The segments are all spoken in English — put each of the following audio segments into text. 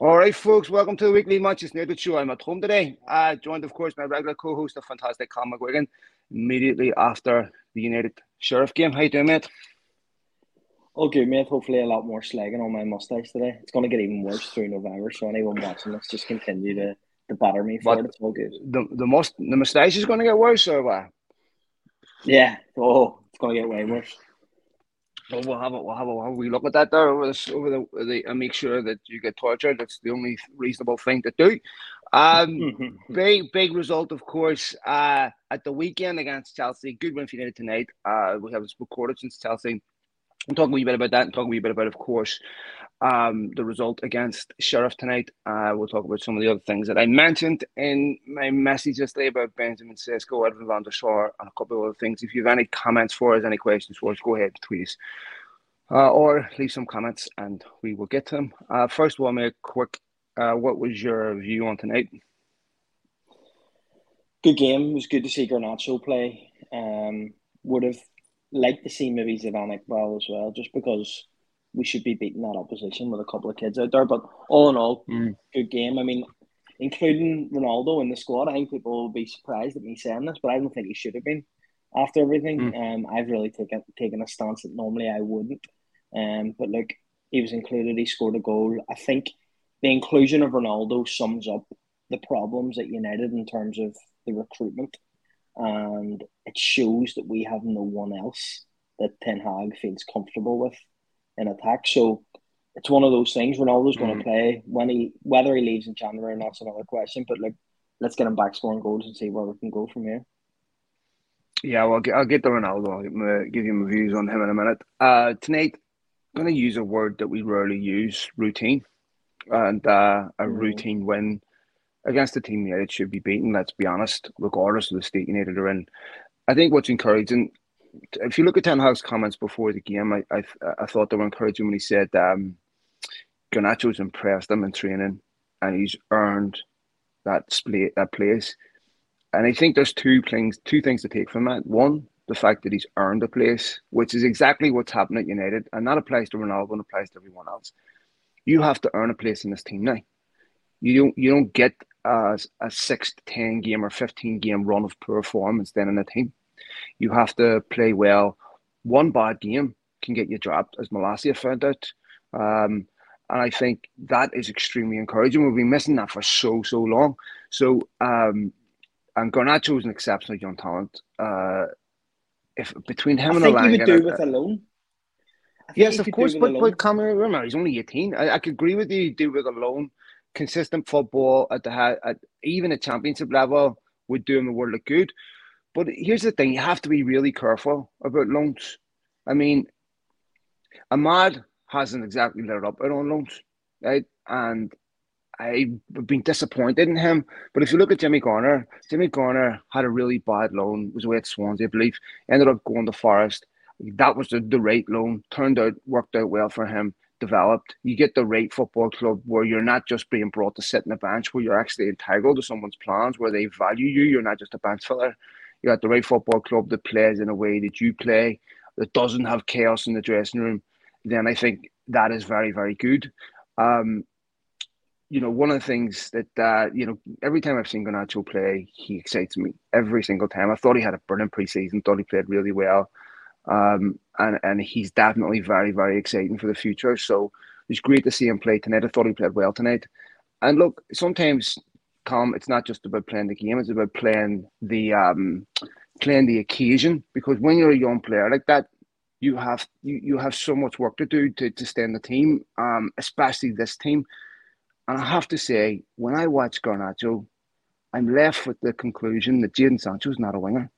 All right, folks, welcome to the weekly Manchester United show. I'm at home today, I joined, of course, my regular co-host, the fantastic Colin McGuigan, immediately after the United Sheriff game. How you doing, mate? Good, mate. Hopefully, a lot more slagging on my mustache today. It's going to get even worse through November, so anyone watching this, just continue to, to batter me for but it. It's all good. The the, must, the mustache is going to get worse, or what? Yeah. Oh, it's going to get way worse. Well, we'll have a, we'll have a, we'll look at that there over, this, over the, the and make sure that you get tortured. That's the only reasonable thing to do. Um, big big result, of course, uh, at the weekend against Chelsea. Good win for United tonight. Uh, we have a recorded since Chelsea. We'll talk a wee bit about that and talk a wee bit about, of course, um, the result against Sheriff tonight. Uh, we'll talk about some of the other things that I mentioned in my message yesterday about Benjamin Sesko, Edwin van der Sar, and a couple of other things. If you have any comments for us, any questions for us, go ahead, tweet us. Uh, or leave some comments and we will get them. Uh, first of all, make a quick uh, what was your view on tonight? Good game. It was good to see Garnacho play. Um, would have liked to see maybe Zidane well as well, just because we should be beating that opposition with a couple of kids out there. But all in all, mm. good game. I mean, including Ronaldo in the squad, I think people will be surprised at me saying this, but I don't think he should have been after everything. Mm. Um, I've really taken taken a stance that normally I wouldn't. Um, but look, he was included. He scored a goal. I think the inclusion of Ronaldo sums up the problems at United in terms of the recruitment, and it shows that we have no one else that Ten Hag feels comfortable with in attack. So it's one of those things. Ronaldo's mm-hmm. going to play when he whether he leaves in January or not's another question. But like, let's get him back scoring goals and see where we can go from here. Yeah, well, I'll get, I'll get to Ronaldo. I'll give you my views on him in a minute. Uh, tonight, I'm going to use a word that we rarely use: routine and uh, a mm. routine win against a team United should be beaten. Let's be honest, regardless of the state United are in. I think what's encouraging, if you look at Ten Hag's comments before the game, I, I I thought they were encouraging when he said um, Garnacho's impressed him in training, and he's earned that split that place. And I think there's two things two things to take from that. One, the fact that he's earned a place, which is exactly what's happened at United, and that applies to Ronaldo and applies to everyone else you have to earn a place in this team now. You don't you don't get a, a six to ten game or fifteen game run of performance then in the team. You have to play well. One bad game can get you dropped, as Malacia found out. Um, and I think that is extremely encouraging. We've been missing that for so so long. So um, and Garnacho is an exceptional young talent. Uh, if between him I and think you would do with a loan. Yes, of course, but but come remember he's only eighteen. I, I could agree with you. Do with a loan, consistent football at the at even at championship level would do him a world of good. But here's the thing: you have to be really careful about loans. I mean, Amad hasn't exactly lit up on loans, right? And I've been disappointed in him. But if you look at Jimmy Garner, Jimmy Garner had a really bad loan, was away at Swansea, I believe, ended up going to Forest that was the, the right loan. Turned out, worked out well for him, developed. You get the right football club where you're not just being brought to sit in the bench, where you're actually integral to someone's plans, where they value you. You're not just a bench filler. You got the right football club that plays in a way that you play, that doesn't have chaos in the dressing room. Then I think that is very, very good. Um, you know, one of the things that uh, you know, every time I've seen Garnacho play, he excites me every single time. I thought he had a brilliant preseason. Thought he played really well. Um, and, and he's definitely very, very exciting for the future. So it's great to see him play tonight. I thought he played well tonight. And look, sometimes, It's not just about playing the game; it's about playing the um, playing the occasion. Because when you're a young player like that, you have you, you have so much work to do to, to stay in the team, um, especially this team. And I have to say, when I watch Garnacho, I'm left with the conclusion that Jadon Sancho is not a winger.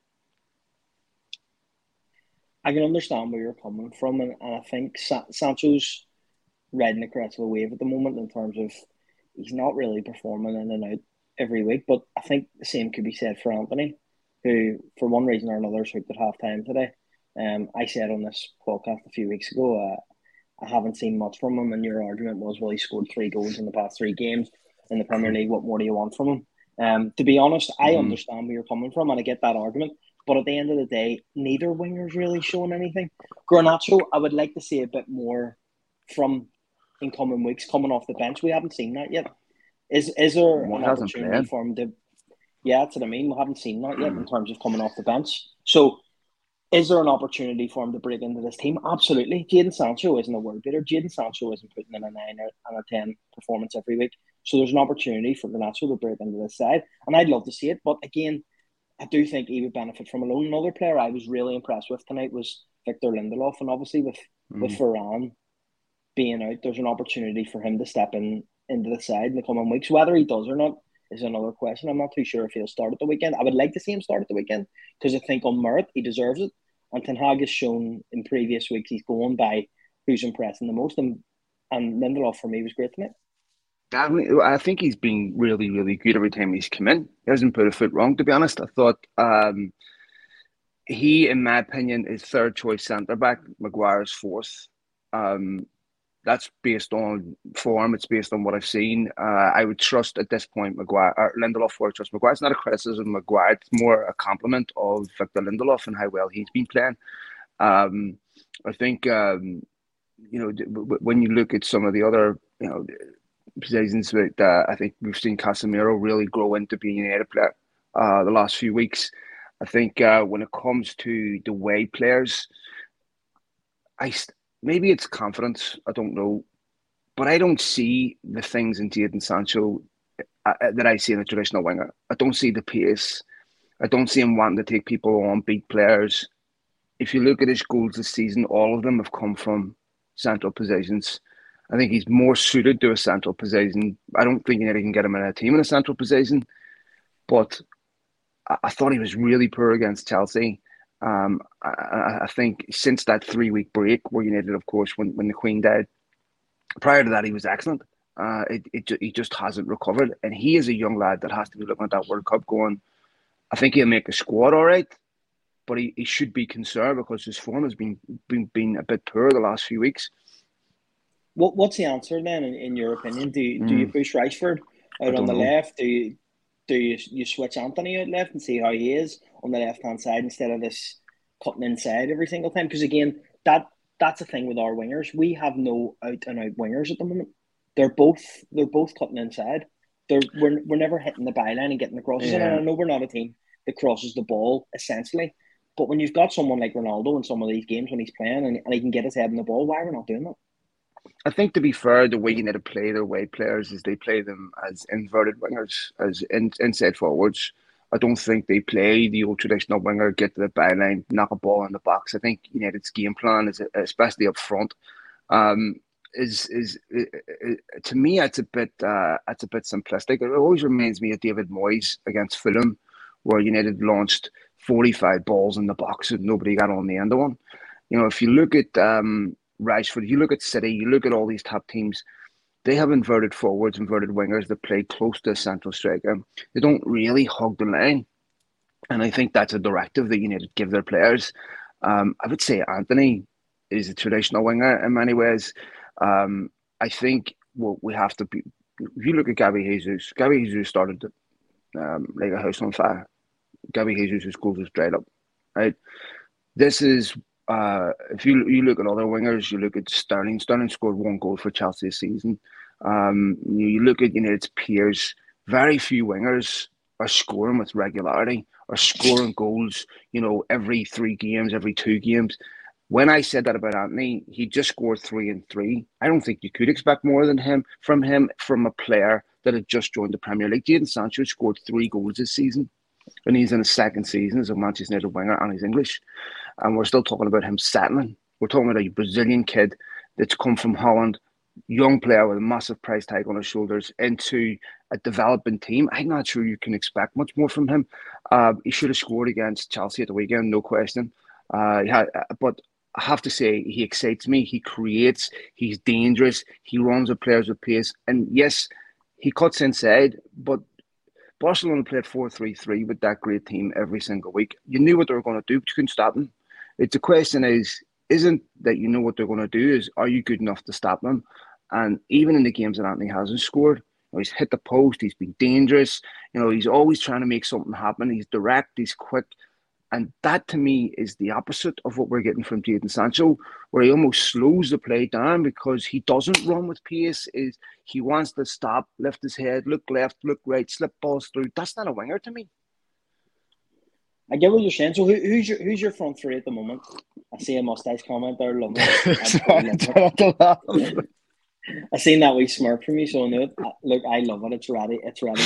I can understand where you're coming from, and, and I think Sa- Sancho's riding the crest of a wave at the moment in terms of he's not really performing in and out every week. But I think the same could be said for Antony, who, for one reason or another, hooked at half time today. Um, I said on this podcast a few weeks ago, uh, I haven't seen much from him, and your argument was, well, he scored three goals in the past three games in the Premier League. What more do you want from him? Um, to be honest, I mm-hmm. understand where you're coming from, and I get that argument. But at the end of the day, neither winger's really showing anything. Garnacho, I would like to see a bit more from in coming weeks, coming off the bench. We haven't seen that yet. Is is there an opportunity for him to? Yeah, that's what I mean. We haven't seen that yet in terms of coming off the bench. So, is there an opportunity for him to break into this team? Absolutely. Jadon Sancho isn't a world beater. Jadon Sancho isn't putting in a nine and a ten performance every week. So there's an opportunity for Garnacho to break into this side, and I'd love to see it. But again, I do think he would benefit from a loan. Another player I was really impressed with tonight was Victor Lindelof, and obviously with mm. with Varane being out, there's an opportunity for him to step in into the side in the coming weeks. Whether he does or not is another question. I'm not too sure if he'll start at the weekend. I would like to see him start at the weekend because I think on merit he deserves it. And Ten Hag has shown in previous weeks he's going by who's impressing the most, and and Lindelof for me was great tonight. I think he's been really, really good every time he's come in. He hasn't put a foot wrong, to be honest. I thought um, he, in my opinion, is third choice centre back. Maguire's fourth. Um, that's based on form. It's based on what I've seen. Uh, I would trust at this point Maguire, or Lindelof for trust Maguire. It's not a criticism of Maguire. It's more a compliment of Victor Lindelof and how well he's been playing. Um, I think um, you know when you look at some of the other you know positions that uh, I think we've seen Casemiro really grow into being an United player uh, the last few weeks. I think uh, when it comes to the way players, I maybe it's confidence. I don't know, but I don't see the things in Jadon Sancho uh, uh, that I see in a traditional winger. I don't see the pace. I don't see him wanting to take people on, beat players. If you look at his goals this season, all of them have come from central positions. I think he's more suited to a central position. I don't think you can get him in a team in a central position, but I thought he was really poor against Chelsea. Um, I, I, think since that three week break where United, of course, when, when the Queen died, prior to that, he was excellent. Uh, it, it, he just hasn't recovered. And he is a young lad that has to be looking at that World Cup going, I think he'll make a squad all right, but he, he should be concerned because his form has been, been, been a bit poor the last few weeks. What What's the answer then, in, in your opinion? Do, you, mm. do you mm. push Rashford out on the know. left? Do you, do you, you switch Antony out left and see how he is on the left hand side instead of this cutting inside every single time? Because again, that that's the thing with our wingers. We have no out and out wingers at the moment. They're both they're both cutting inside. They're we're, we're never hitting the byline and getting the crosses. Yeah. And I know we're not a team that crosses the ball essentially. But when you've got someone like Ronaldo in some of these games when he's playing and, and he can get his head in the ball, why are we not doing that? I think to be fair, the way to play their way players is they play them as inverted wingers, as in, inside forwards. I don't think they play the old traditional winger, get to the byline, knock a ball in the box. I think United's game plan is, especially up front, um, is, is is, is to me it's a bit uh, it's a bit simplistic. It always reminds me of David Moyes against Fulham, where United launched forty five balls in the box and nobody got on the end of one. You know, if you look at um, Rashford, you look at City, you look at all these top teams, they have inverted forwards, inverted wingers that play close to a central striker. They don't really hug the line. And I think that's a directive that you need to give their players. Um, I would say Antony is a traditional winger in many ways. Um, I think what we have to be, if you look at Gabby Jesus, Gabby Jesus started um, like a house on fire. Gabby Jesus' goals was dried up, right? This is uh, if you you look at other wingers, you look at Sterling. Sterling scored one goal for Chelsea this season. Um, you, you look at United's peers. Very few wingers are scoring with regularity, are scoring goals. You know, every three games, every two games. When I said that about Antony, he just scored three and three. I don't think you could expect more than him from him from a player that had just joined the Premier League. Jadon Sancho scored three goals this season, and he's in his second season as a Manchester United winger, and he's English and we're still talking about him settling. We're talking about a Brazilian kid that's come from Holland, young player with a massive price tag on his shoulders, into a developing team. I'm not sure you can expect much more from him. Uh, he should have scored against Chelsea at the weekend, no question. Uh, had, but I have to say, he excites me. He creates. He's dangerous. He runs with players with pace. And yes, he cuts inside, but Barcelona played 4 3 3 with that great team every single week. You knew what they were going to do, but you couldn't stop them. It's a question is isn't that you know what they're going to do is are you good enough to stop them? And even in the games that Antony hasn't scored, he's hit the post, he's been dangerous. You know, he's always trying to make something happen. He's direct, he's quick. And that to me is the opposite of what we're getting from Jadon Sancho, where he almost slows the play down because he doesn't run with pace. Is he wants to stop, lift his head, look left, look right, slip balls through. That's not a winger to me. I get what you're saying. So who, who's your who's your front three at the moment? I see a mustache comment there. Love it. I seen that wee smirk from you, so I know it. Look, I love it. It's ready. It's ready.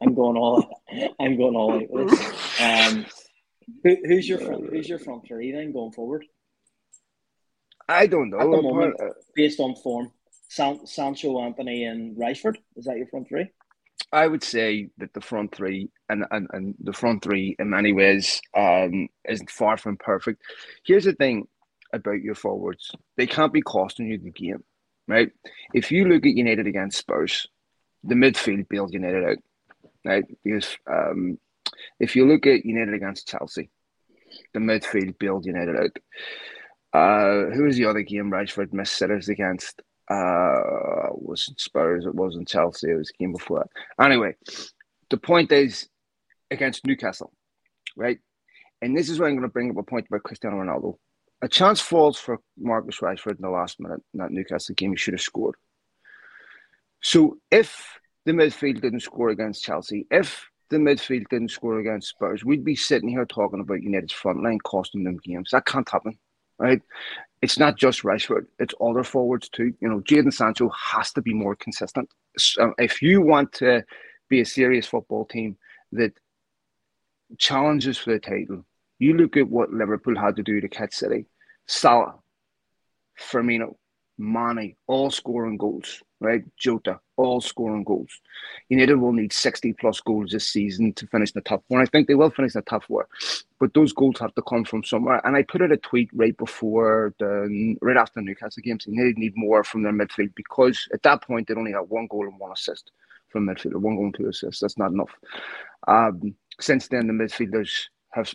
I'm going all. I'm going all out. Um, who, who's your front, who's your front three then going forward? I don't know. At the moment, based on form, San, Sancho, Antony, and Rashford. Is that your front three? I would say that the front three and, and, and the front three in many ways um, isn't far from perfect. Here's the thing about your forwards: they can't be costing you the game, right? If you look at United against Spurs, the midfield bailed United out, right? Because um, if you look at United against Chelsea, the midfield bailed United out. Uh, who was the other game Rashford missed sitters against? uh, wasn't Spurs, it wasn't Chelsea, it was game before. Anyway, the point is against Newcastle, right? And this is where I'm going to bring up a point about Cristiano Ronaldo. A chance falls for Marcus Rashford in the last minute in that Newcastle game. He should have scored. So if the midfield didn't score against Chelsea, if the midfield didn't score against Spurs, we'd be sitting here talking about United's front line costing them games. That can't happen, right? it's not just Rashford; it's other forwards too. You know, Jadon Sancho has to be more consistent. So uh, if you want to be a serious football team that challenges for the title, you look at what Liverpool had to do to catch City. Salah, Firmino, Mane, all scoring goals, right? Jota, all scoring goals. United will need 60 plus goals this season to finish the top four. I think they will finish the top four, but those goals have to come from somewhere. And I put out a tweet right before the right after the Newcastle game saying they need more from their midfield because at that point they only had one goal and one assist from midfielder, one goal and two assists. That's not enough. Um, since then, the midfielders have,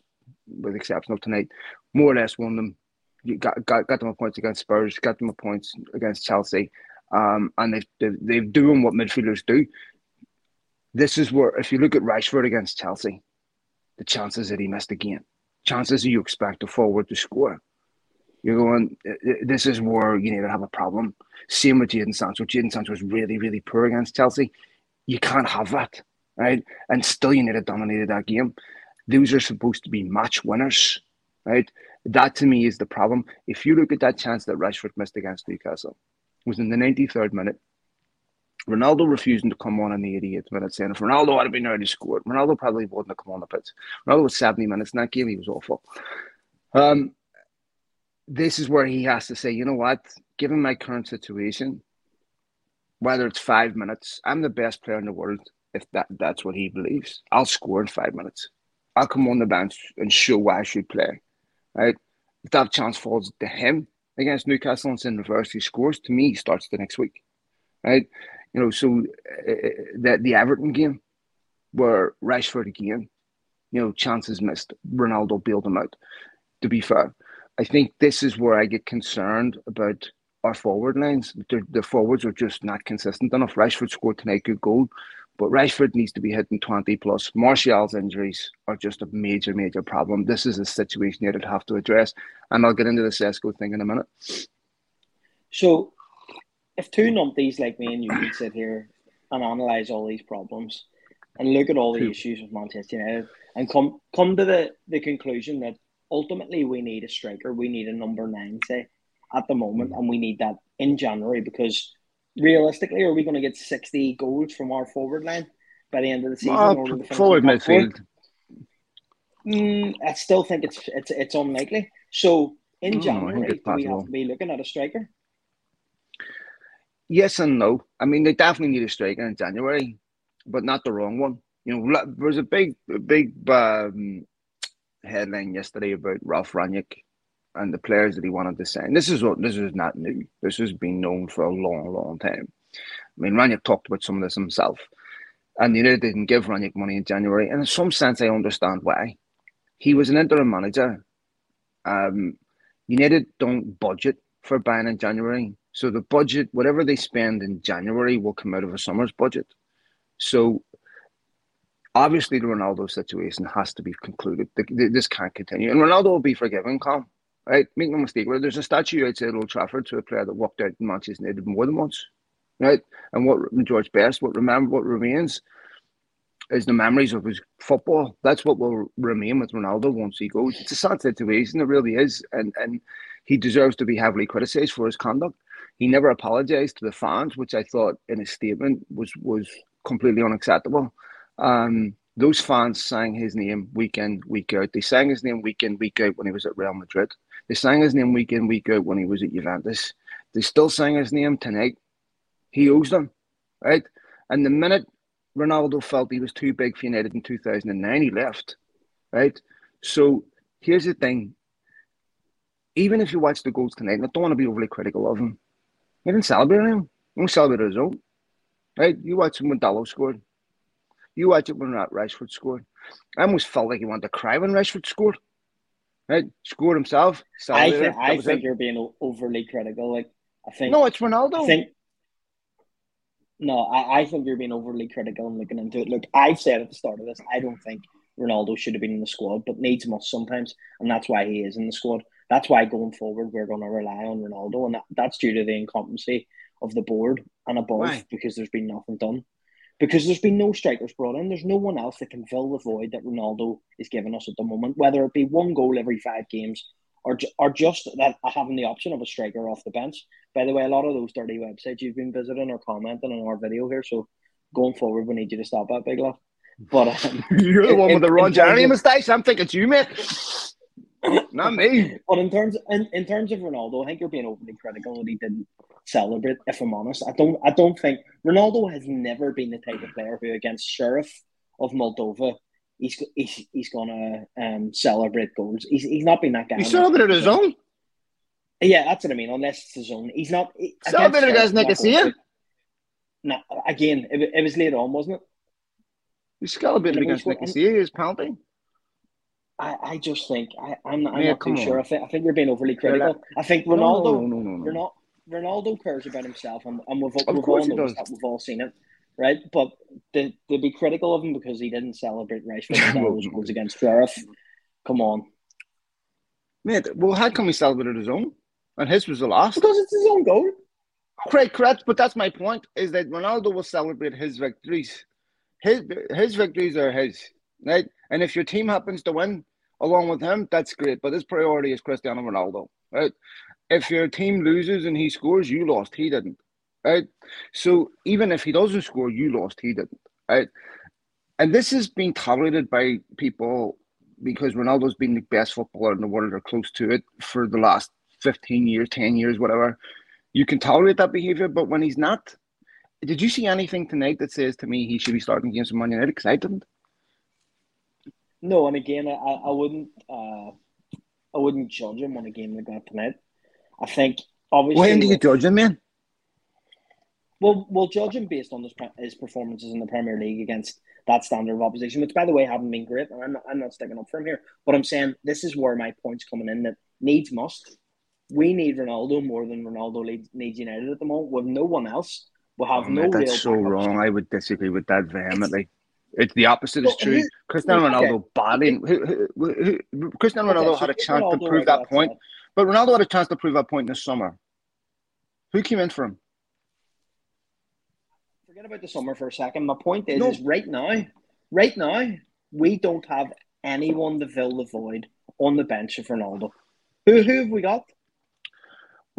with exception of tonight, more or less won them. You got, got got them a points against Spurs, got them a points against Chelsea, um, and they've, they've, they've doing what midfielders do. This is where, if you look at Rashford against Chelsea, the chances that he missed again, chances that you expect a forward to score. You're going, this is where you need to have a problem. Same with Jadon Sancho. Jadon Sancho was really, really poor against Chelsea. You can't have that, right? And still, you need to dominate that game. Those are supposed to be match winners, right? That to me is the problem. If you look at that chance that Rashford missed against Newcastle, was in the 93rd minute. Ronaldo refusing to come on in the 88th minute, saying if Ronaldo had been already scored, Ronaldo probably wouldn't have come on the pitch. Ronaldo was 70 minutes in that game, he was awful. Um, this is where he has to say, you know what, given my current situation, whether it's five minutes, I'm the best player in the world. If that that's what he believes, I'll score in five minutes. I'll come on the bench and show why I should play. Right? If that chance falls to him, against Newcastle and in reverse, he scores. To me, he starts the next week, right? You know, so uh, uh, that the Everton game where Rashford again, you know, chances missed. Ronaldo bailed him out. To be fair, I think this is where I get concerned about our forward lines. The, the forwards are just not consistent enough. Rashford scored tonight, good goal. But Rashford needs to be hitting 20 plus. Martial's injuries are just a major, major problem. This is a situation you'd have to address. And I'll get into the Sesko thing in a minute. So, if two numpties like me and you can sit here and analyse all these problems and look at all the two. issues with Manchester United and come come to the, the conclusion that ultimately we need a striker, we need a number nine, say, at the moment, mm. and we need that in January because realistically, are we going to get 60 goals from our forward line by the end of the season? Uh, forward midfield. Mm, I still think it's it's it's unlikely. So in oh, January, do we have to be looking at a striker? Yes and no. I mean, they definitely need a striker in January, but not the wrong one. You know, there was a big, big um, headline yesterday about Ralf Rangnick and the players that he wanted to sign. This is what this is not new. This has been known for a long, long time. I mean, Rangnick talked about some of this himself, and United didn't give Rangnick money in January. And in some sense, I understand why. He was an interim manager. Um, United don't budget for buying in January, so the budget, whatever they spend in January, will come out of a summer's budget. So obviously the Ronaldo situation has to be concluded. This can't continue, and Ronaldo will be forgiven. Calm, right? Make no mistake. well, There's a statue outside Old Trafford to a player that walked out in Manchester United more than once, right? And what George Best, what remember, what remains is the memories of his football. That's what will remain with Ronaldo once he goes. It's a sad situation, it really is, and and he deserves to be heavily criticised for his conduct. He never apologised to the fans, which I thought in his statement was was completely unacceptable. Um, those fans sang his name week in, week out. They sang his name week in, week out when he was at Real Madrid. They sang his name week in, week out when he was at Juventus. They still sang his name tonight. He owes them, right? And the minute Ronaldo felt he was too big for United in 2009, he left, right? So here's the thing. Even if you watch the goals tonight, I don't want to be overly critical of him. He didn't celebrate him. He didn't celebrate his own, right? You watch him when Dalot scored. You watch it when Rashford scored. I almost felt like he wanted to cry when Rashford scored. Right, scored himself. I, th- I think it. you're being overly critical. Like I think no, it's Ronaldo. I think no, I, I think you're being overly critical and looking into it. Look, I've said at the start of this, I don't think Ronaldo should have been in the squad, but needs must sometimes, and that's why he is in the squad. That's why going forward we're going to rely on Ronaldo, and that, that's due to the incompetency of the board and above why? because there's been nothing done because there's been no strikers brought in. There's no one else that can fill the void that Ronaldo is giving us at the moment, whether it be one goal every five games or, or just that having the option of a striker off the bench. By the way, a lot of those dirty websites you've been visiting or commenting on our video here, so going forward, we need you to stop that, big love. But um, you're the one with the Ron Jeremy mistake. I'm thinking it's you, mate. Not me. But in terms in, in terms of Ronaldo, I think you're being overly critical that he didn't celebrate. If I'm honest, I don't I don't think Ronaldo has never been the type of player who, against Sheriff of Moldova, he's he's, he's gonna um, celebrate goals. He's, he's not been that guy. He celebrated his own. Yeah, that's what I mean. Unless it's his own, he's not. Celebrated against Nicosia. No, again, it, it was later on, wasn't it? He celebrated against Nicosia. His penalty. I, I just think I, I'm not, I'm yeah, not too on. sure. I think I think you're being overly critical. I think Ronaldo, no, no, no, no, Ronaldo cares about himself, and, and we've, we've all noticed that. We've all seen it, right? But they they be critical of him because he didn't celebrate and goals against Sheriff. Come on, mate. Well, how can we celebrate his own, and his was the last? Because it's his own goal. Correct, correct. But that's my point: is that Ronaldo will celebrate his victories. His his victories are his, right? And if your team happens to win, along with him, that's great. But his priority is Cristiano Ronaldo, right? If your team loses and he scores, you lost. He didn't, right? So even if he doesn't score, you lost. He didn't, right? And this has been tolerated by people because Ronaldo's been the best footballer in the world or close to it for the last 15 years, 10 years, whatever. You can tolerate that behavior, but when he's not, did you see anything tonight that says to me he should be starting against Man United? Because I didn't. No, and again, I, I wouldn't uh, I wouldn't judge him on a game like that tonight. I think obviously. When do you judge him, man? Well, we'll judge him based on his, his performances in the Premier League against that standard of opposition, which, by the way, haven't been great. And I'm not, I'm not sticking up for him here, but I'm saying this is where my point's coming in that needs must. We need Ronaldo more than Ronaldo needs United at the moment. With no one else, we have oh, no. Mate, that's so wrong. I would disagree with that vehemently. It's, it's the opposite is true. Cristiano Ronaldo okay. Who, who, who, Cristiano Ronaldo okay, so had a chance Ronaldo to prove that point, but Ronaldo had a chance to prove that point this summer. Who came in for him? Forget about the summer for a second. My point is, no. is right now, right now, we don't have anyone to fill the void on the bench of Ronaldo. Who, who have we got?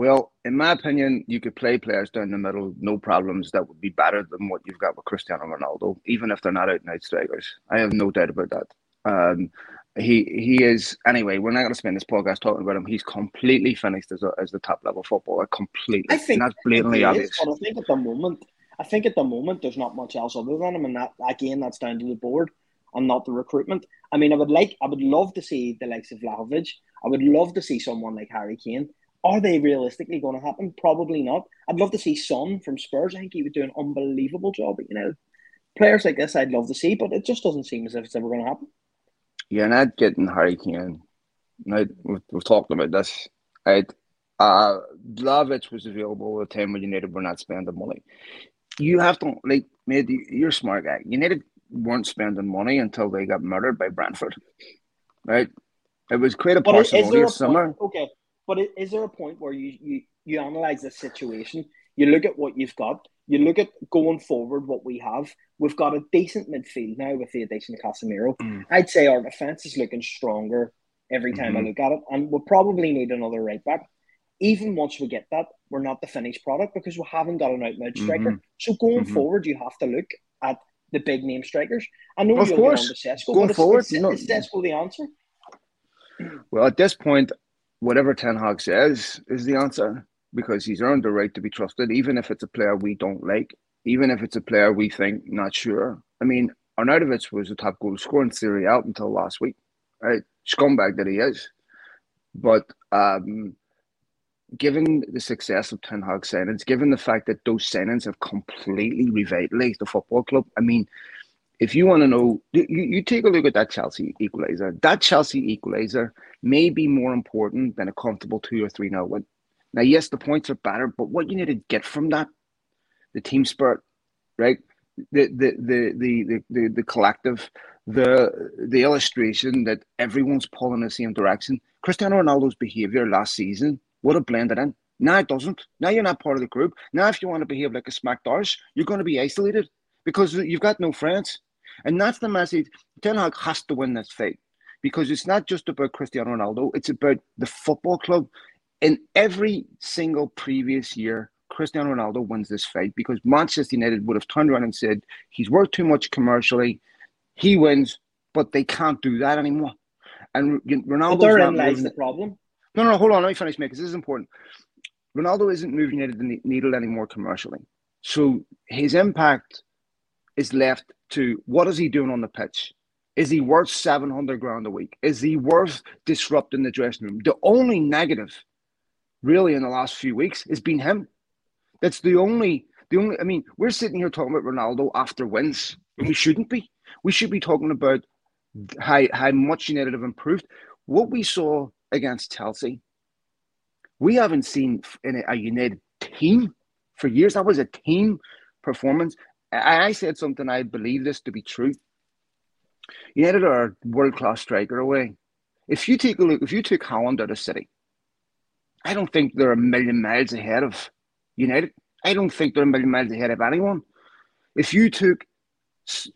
Well, in my opinion, you could play players down the middle, no problems. That would be better than what you've got with Cristiano Ronaldo, even if they're not out and out strikers. I have no doubt about that. Um, he he is anyway. We're not going to spend this podcast talking about him. He's completely finished as a, as the top level footballer. Completely, I think and that's blatantly obvious. But I think at the moment, I think at the moment, there's not much else other than him, and that again, that's down to the board and not the recruitment. I mean, I would like, I would love to see the likes of Vlahovic. I would love to see someone like Harry Kane. Are they realistically going to happen? Probably not. I'd love to see Son from Spurs. I think he would do an unbelievable job. You know, players like this, I'd love to see, but it just doesn't seem as if it's ever going to happen. You're not getting Harry Kane. Right? We've, we've talked about this. Right? Uh, Vlahovic was available at the time when United were not spending money. You have to like, mate. You're a smart guy. United weren't spending money until they got murdered by Brentford, right? It was quite a parsimonious summer. Point, okay, but is there a point where you, you you analyze the situation? You look at what you've got. You look at going forward what we have. We've got a decent midfield now with the addition of Casemiro. Mm. I'd say our defense is looking stronger every time mm-hmm. I look at it, and we'll probably need another right back. Even once we get that, we're not the finished product because we haven't got an out and out striker. Mm-hmm. So going mm-hmm. forward, you have to look at the big name strikers. I know of you'll course. get on to Sesko, going but forward, is, is, is the answer? Well, at this point, whatever Ten Hag says is the answer because he's earned the right to be trusted, even if it's a player we don't like, even if it's a player we think not sure. I mean, Arnautovic was the top goal scorer in Serie A until last week, right? Scumbag that he is. But um, given the success of Ten Hag signings, given the fact that those signings have completely revitalized the football club, I mean, if you want to know, you, you take a look at that Chelsea equalizer. That Chelsea equalizer may be more important than a comfortable two or three nil win. Now, yes, the points are better, but what you need to get from that, the team spirit, right? The the the the the, the, the collective, the the illustration that everyone's pulling in the same direction. Cristiano Ronaldo's behavior last season would have blended in. Now it doesn't. Now you're not part of the group. Now, if you want to behave like a smack darsh, you're going to be isolated because you've got no friends. And that's the message. Ten Hag has to win this fight because it's not just about Cristiano Ronaldo, it's about the football club. In every single previous year, Cristiano Ronaldo wins this fight because Manchester United would have turned around and said, he's worth too much commercially. He wins, but they can't do that anymore. And Ronaldo. Therein lies the problem. No, no, hold on. Let me finish, mate, because this is important. Ronaldo isn't moving United the needle anymore commercially. So his impact is left to what is he doing on the pitch? Is he worth 700 grand a week? Is he worth disrupting the dressing room? The only negative, really, in the last few weeks has been him. That's the only, the only, I mean, we're sitting here talking about Ronaldo after wins. We shouldn't be. We should be talking about how, how much United have improved. What we saw against Chelsea, we haven't seen in a United team for years. That was a team performance. I said something, I believe this to be true. United are a world class striker away. If you take a look, if you took Haaland out of City, I don't think they're a million miles ahead of United. I don't think they're a million miles ahead of anyone. If you took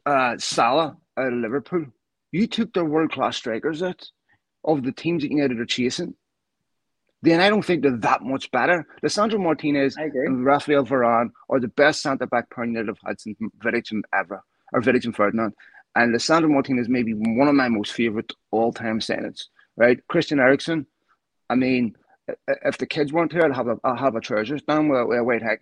uh, Salah out of Liverpool, you took their world class strikers out of the teams that United are chasing then I don't think they're that much better. Lisandro Martinez and Rafael Varane are the best centre back pair United have had since Vidic and ever, or Vidic and Ferdinand. And Lisandro Martinez may be one of my most favourite all time signings, right? Christian Eriksen, I mean, if the kids weren't here, I'd have a, I'd have a treasure stand with, with a white heck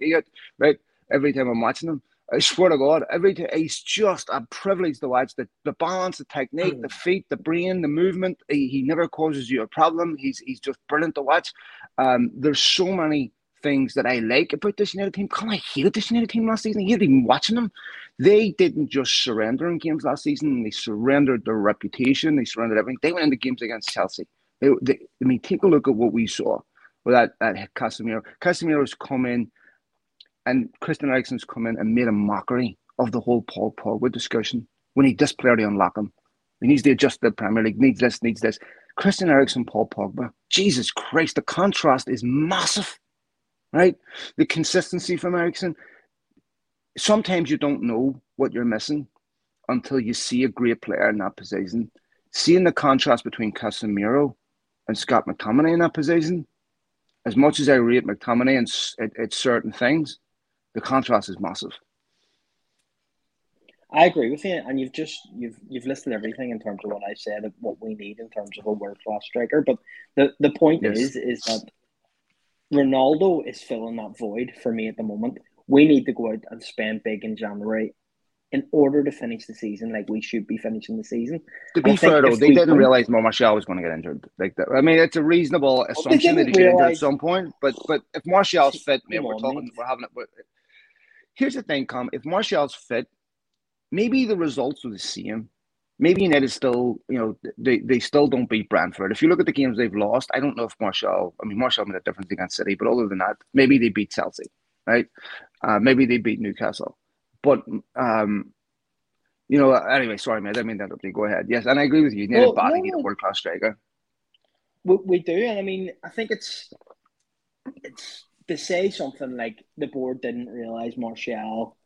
right? Every time I'm watching them. I swear to God, every day he's just a privilege to watch. The the balance, the technique, the feet, the brain, the movement. He, he never causes you a problem. He's he's just brilliant to watch. Um, there's so many things that I like about this United team. Come, I hated this United team last season. I hated even watching them. They didn't just surrender in games last season. They surrendered their reputation. They surrendered everything. They went into games against Chelsea. They, they, I mean, take a look at what we saw with that, that Casemiro. Casemiro's come in and Christian Eriksen's come in and made a mockery of the whole Paul Pogba discussion We need this player to unlock him. He needs to adjust the Premier League, needs this, needs this. Christian Eriksen, Paul Pogba. Jesus Christ, the contrast is massive, right? The consistency from Eriksen. Sometimes you don't know what you're missing until you see a great player in that position. Seeing the contrast between Casemiro and Scott McTominay in that position, as much as I rate McTominay and at, at certain things, the contrast is massive. I agree with you, and you've just you've you've listed everything in terms of what I said of what we need in terms of a world class striker. But the the point yes. is is that Ronaldo is filling that void for me at the moment. We need to go out and spend big in January in order to finish the season like we should be finishing the season. To be fair though, they didn't realize Martial was going to get injured. Like that. I mean, it's a reasonable assumption that he get injured at some point. But but if Martial's fit, man, we're talking, we're having it here's the thing, Com. If Martial's fit, maybe the results are the same. Maybe United still, you know, they, they still don't beat Brentford. If you look at the games they've lost, I don't know if Martial, I mean, Martial made a difference against City, but other than that, maybe they beat Chelsea, right? Uh, maybe they beat Newcastle. But um, you know, anyway, sorry, mate. I didn't mean that. Okay, go ahead. Yes, and I agree with you. Need well, body, no, need a world class striker. We, we do, and I mean, I think it's it's to say something like the board didn't realize Martial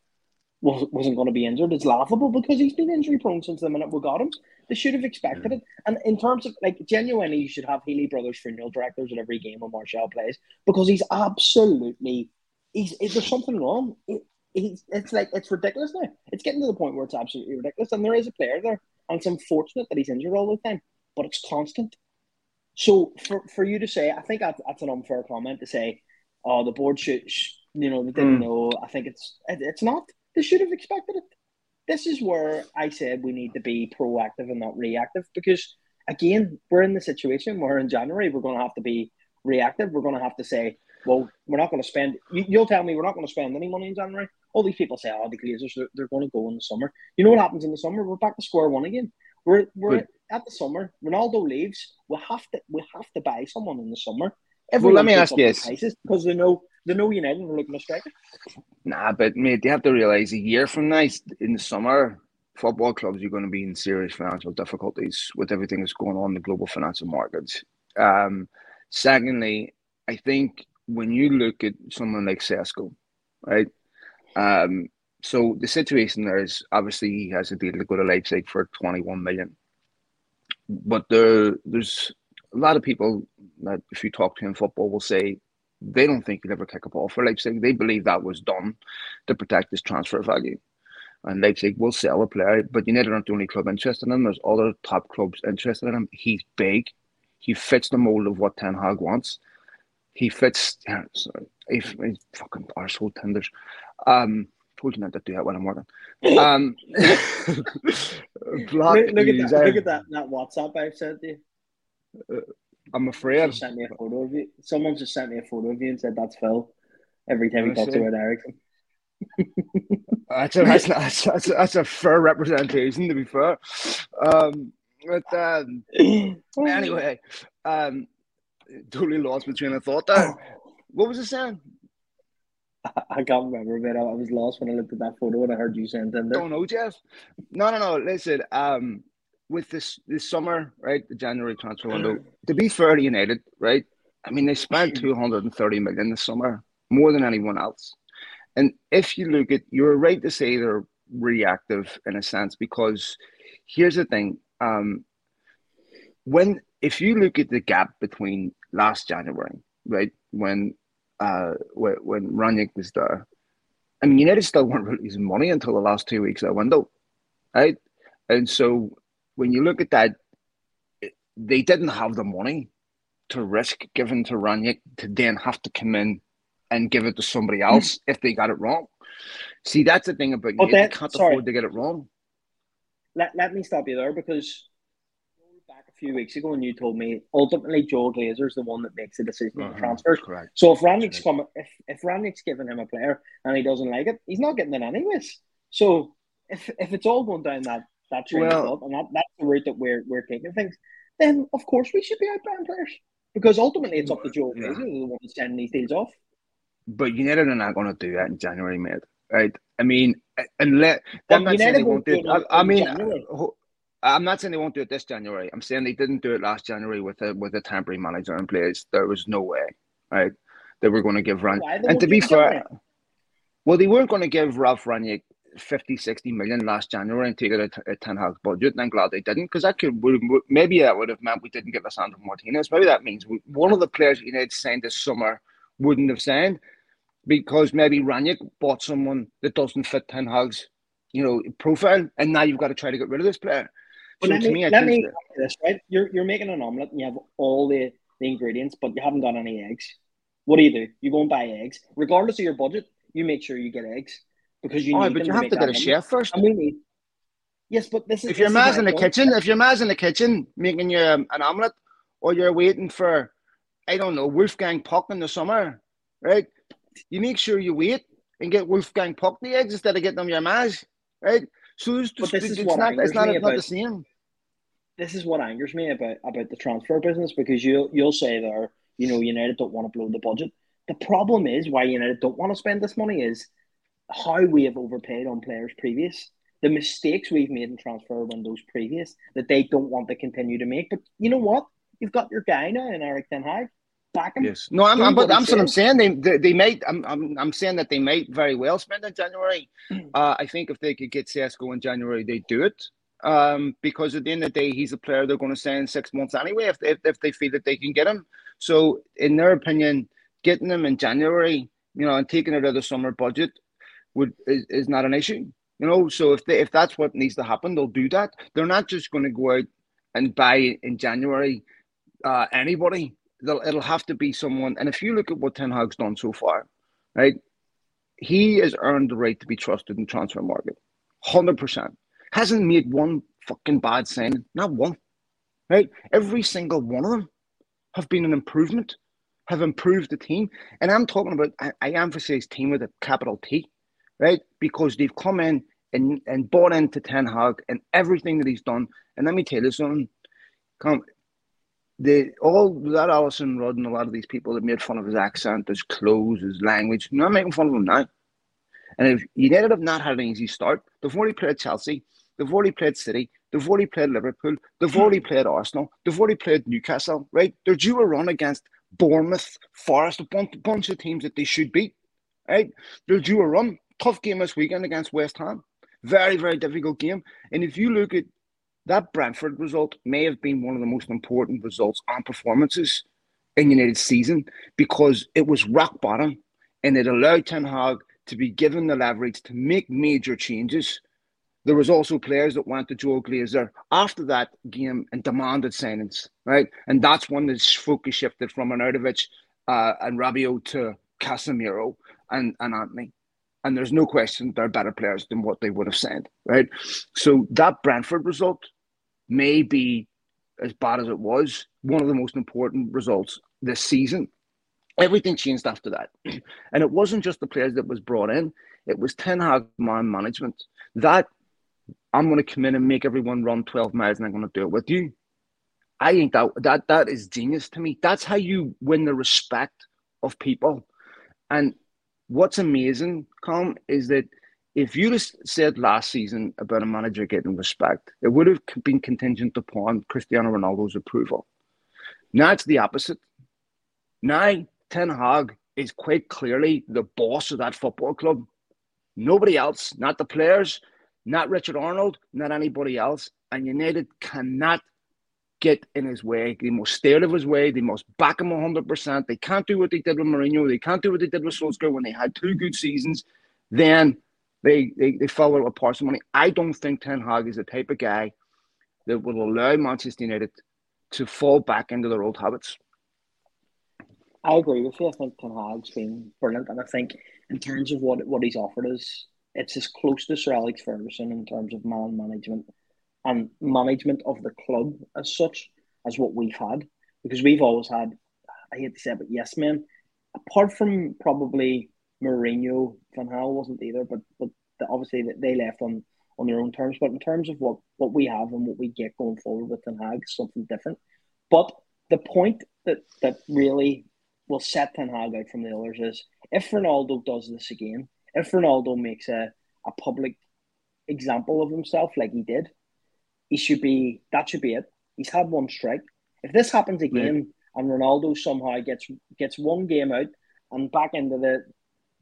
was, wasn't going to be injured. is laughable because he's been injury prone since the minute we got him. They should have expected it. And in terms of like genuinely, you should have Healy Brothers funeral directors at every game when Martial plays because he's absolutely he's there's something wrong. It, he's it's like it's ridiculous now. It's getting to the point where it's absolutely ridiculous. And there is a player there, and it's unfortunate that he's injured all the time, but it's constant. So for, for you to say, I think that's, that's an unfair comment to say, oh, the board should, you know, they didn't mm. know. I think it's it, it's not. They should have expected it. This is where I said we need to be proactive and not reactive because again, we're in the situation where in January we're going to have to be reactive. We're going to have to say, well, we're not going to spend. You, will tell me we're not going to spend any money in January. All these people say, oh, the Glazers they're, they're going to go in the summer. You know what happens in the summer? We're back to square one again. We're we're but, at the summer. Ronaldo leaves. We have to we have to buy someone in the summer. Everyone well, let me ask you this because they know they know United are looking to strike. Nah, but mate, you have to realize a year from now in the summer, football clubs are going to be in serious financial difficulties with everything that's going on in the global financial markets. Um, secondly, I think when you look at someone like Sesko, right? Um, so the situation there is obviously he has a deal to go to Leipzig for 21 million. But there, there's a lot of people that if you talk to him, football will say they don't think he'll ever kick a ball for Leipzig. They believe that was done to protect his transfer value. And Leipzig will sell a player, but United aren't the only club interested in him. There's other top clubs interested in him. He's big. He fits the mold of what Ten Hag wants. He fits. Yeah, sorry, he, he's fucking arsehole tenders. Um, told you not to do that when I'm working. Um, look, look, at that, look at that, that WhatsApp I sent you. Uh, I'm afraid. Just sent me a photo of you. Someone just sent me a photo of you and said that's Phil. Every time he talks about Eriksen. that's, a, that's, that's, that's, a, that's a fair representation, to be fair. Um, but um, anyway, um, totally lost between a thought there. What was it saying? I can't remember, but I was lost when I looked at that photo and I heard you saying Tinder. Don't know, Jeff. No, no, no. Listen, um, with this this summer, right, the January transfer window, to be fair to United, right? I mean, they spent 230 million this summer, more than anyone else. And if you look at, you're right to say they're reactive in a sense, because here's the thing. Um, when, if you look at the gap between last January, right, when uh, when, when was there. I mean, United still weren't releasing money until the last two weeks of the window, right? And so when you look at that, they didn't have the money to risk giving to Rangnick to then have to come in and give it to somebody hmm. else if they got it wrong. See, that's the thing about you. They can't sorry. afford to get it wrong. Let, let me stop you there because back a few weeks ago, and you told me ultimately Joel Glazer is the one that makes the decision uh-huh, on transfers. Correct. So if Rangnick's coming, if if Rangnick's giving him a player and he doesn't like it, he's not getting it anyways. So if if it's all going down that that train well, of thought, and that, that's the route that we're we're taking things, then of course we should be out buying players because ultimately it's up to Joe yeah. the one sending these deals off. But United are not going to do that in January, mate. Right? I mean, unless well, United won't do it. I, I mean. I'm not saying they won't do it this January. I'm saying they didn't do it last January with a with a temporary manager in place. There was no way, right? They were going to give Ran. And to be fair, well, they weren't going to give Ralf Rangnick 50, 60 million last January and take it at, Ten Hag's budget. And I'm glad they didn't because that could would, maybe that would have meant we didn't get Lisandro Martinez. Maybe that means we, one of the players United signed this summer wouldn't have signed because maybe Rangnick bought someone that doesn't fit Ten Hag's you know profile, and now you've got to try to get rid of this player. But so let me, me let me this right. You're you're making an omelette and you have all the, the ingredients, but you haven't got any eggs. What do you do? You go and buy eggs, regardless of your budget. You make sure you get eggs because you. Oh, but you have to, to get a chef first. And we need. Yes, but this is. If you're Maz in the kitchen, if you're Maz in the kitchen making you um, an omelette, or you're waiting for, I don't know, Wolfgang Puck in the summer, right? You make sure you wait and get Wolfgang Puck the eggs instead of getting them your Maz, right? So it's, just, it's, it's not it's not, about, not the same. This is what angers me about about the transfer business because you you'll say there, you know, United don't want to blow the budget. The problem is why United don't want to spend this money is how we have overpaid on players previous. the mistakes we've made in transfer windows previous that they don't want to continue to make. But you know what? You've got your guy now in Erik Ten Hag. Back him. Yes. No, I'm, I'm but I'm, I'm saying they, they, they might. I'm, I'm I'm saying that they might very well spend in January. Hmm. uh, I think if they could get Sesko in January, they do it. Um, because at the end of the day, he's a player they're going to sign six months anyway if, if if they feel that they can get him. So, in their opinion, getting him in January, you know, and taking it out of the summer budget would is, is not an issue. You know, so if they if that's what needs to happen, they'll do that. They're not just going to go out and buy in January uh, anybody. They'll, it'll have to be someone. And if you look at what Ten Hag's done so far, right, he has earned the right to be trusted in the transfer market, hundred percent. Hasn't made one fucking bad signing, not one. Right, every single one of them have been an improvement, have improved the team. And I'm talking about I, I emphasize team with a capital T right? Because they've come in and, and bought into Ten Hag and everything that he's done. And let me tell you something. Come, the all that Alyson Rudd and a lot of these people that made fun of his accent, his clothes, his language. Not making fun of him now. And if United have not had an easy start, they've already played Chelsea, they've already played City, they've already played Liverpool, they've already played Arsenal, they've already played Newcastle, right? They're due a run against Bournemouth, Forest, a bunch, bunch of teams that they should beat, right? They're due a run tough game this weekend against West Ham. Very, very difficult game. And if you look at that Brentford result, may have been one of the most important results and performances in United season because it was rock bottom and it allowed Ten Hag to be given the leverage to make major changes. There was also players that went to Joel Glazer after that game and demanded signings, right? And that's when the focus shifted from Arnautovic uh, and Rabiot to Casemiro and, and Antony and there's no question they're better players than what they would have said, right? So that Brentford result may be as bad as it was, one of the most important results this season. Everything changed after that. And it wasn't just the players that was brought in, it was Ten Hag man management. That I'm going to come in and make everyone run 12 miles and I'm going to do it with you. I think that that that is genius to me. That's how you win the respect of people. And what's amazing, Com, is that if you'd have said last season about a manager getting respect, it would have been contingent upon Cristiano Ronaldo's approval. Now it's the opposite. Now Ten Hag is quite clearly the boss of that football club. Nobody else, not the players, not Richard Arnold, not anybody else. And United cannot get in his way. They must stay out of his way. They must back him 100%. They can't do what they did with Mourinho. They can't do what they did with Solskjaer when they had two good seasons. Then they, they, they fell out with parsimony. I don't think Ten Hag is the type of guy that will allow Manchester United to fall back into their old habits. I agree with you. I think Ten Hag's been brilliant. And I think in terms of what, what he's offered us, it's as close to Sir Alex Ferguson in terms of man management and management of the club as such as what we've had. Because we've always had I hate to say it, but yes man. Apart from probably Mourinho Van Gaal wasn't either but but obviously they left on on their own terms. But in terms of what what we have and what we get going forward with Ten Hag something different. But the point that that really will set Ten Hag out from the others is if Ronaldo does this again if Ronaldo makes a, a public example of himself like he did he should be that should be it. He's had one strike. If this happens again and Ronaldo somehow gets gets one game out and back into the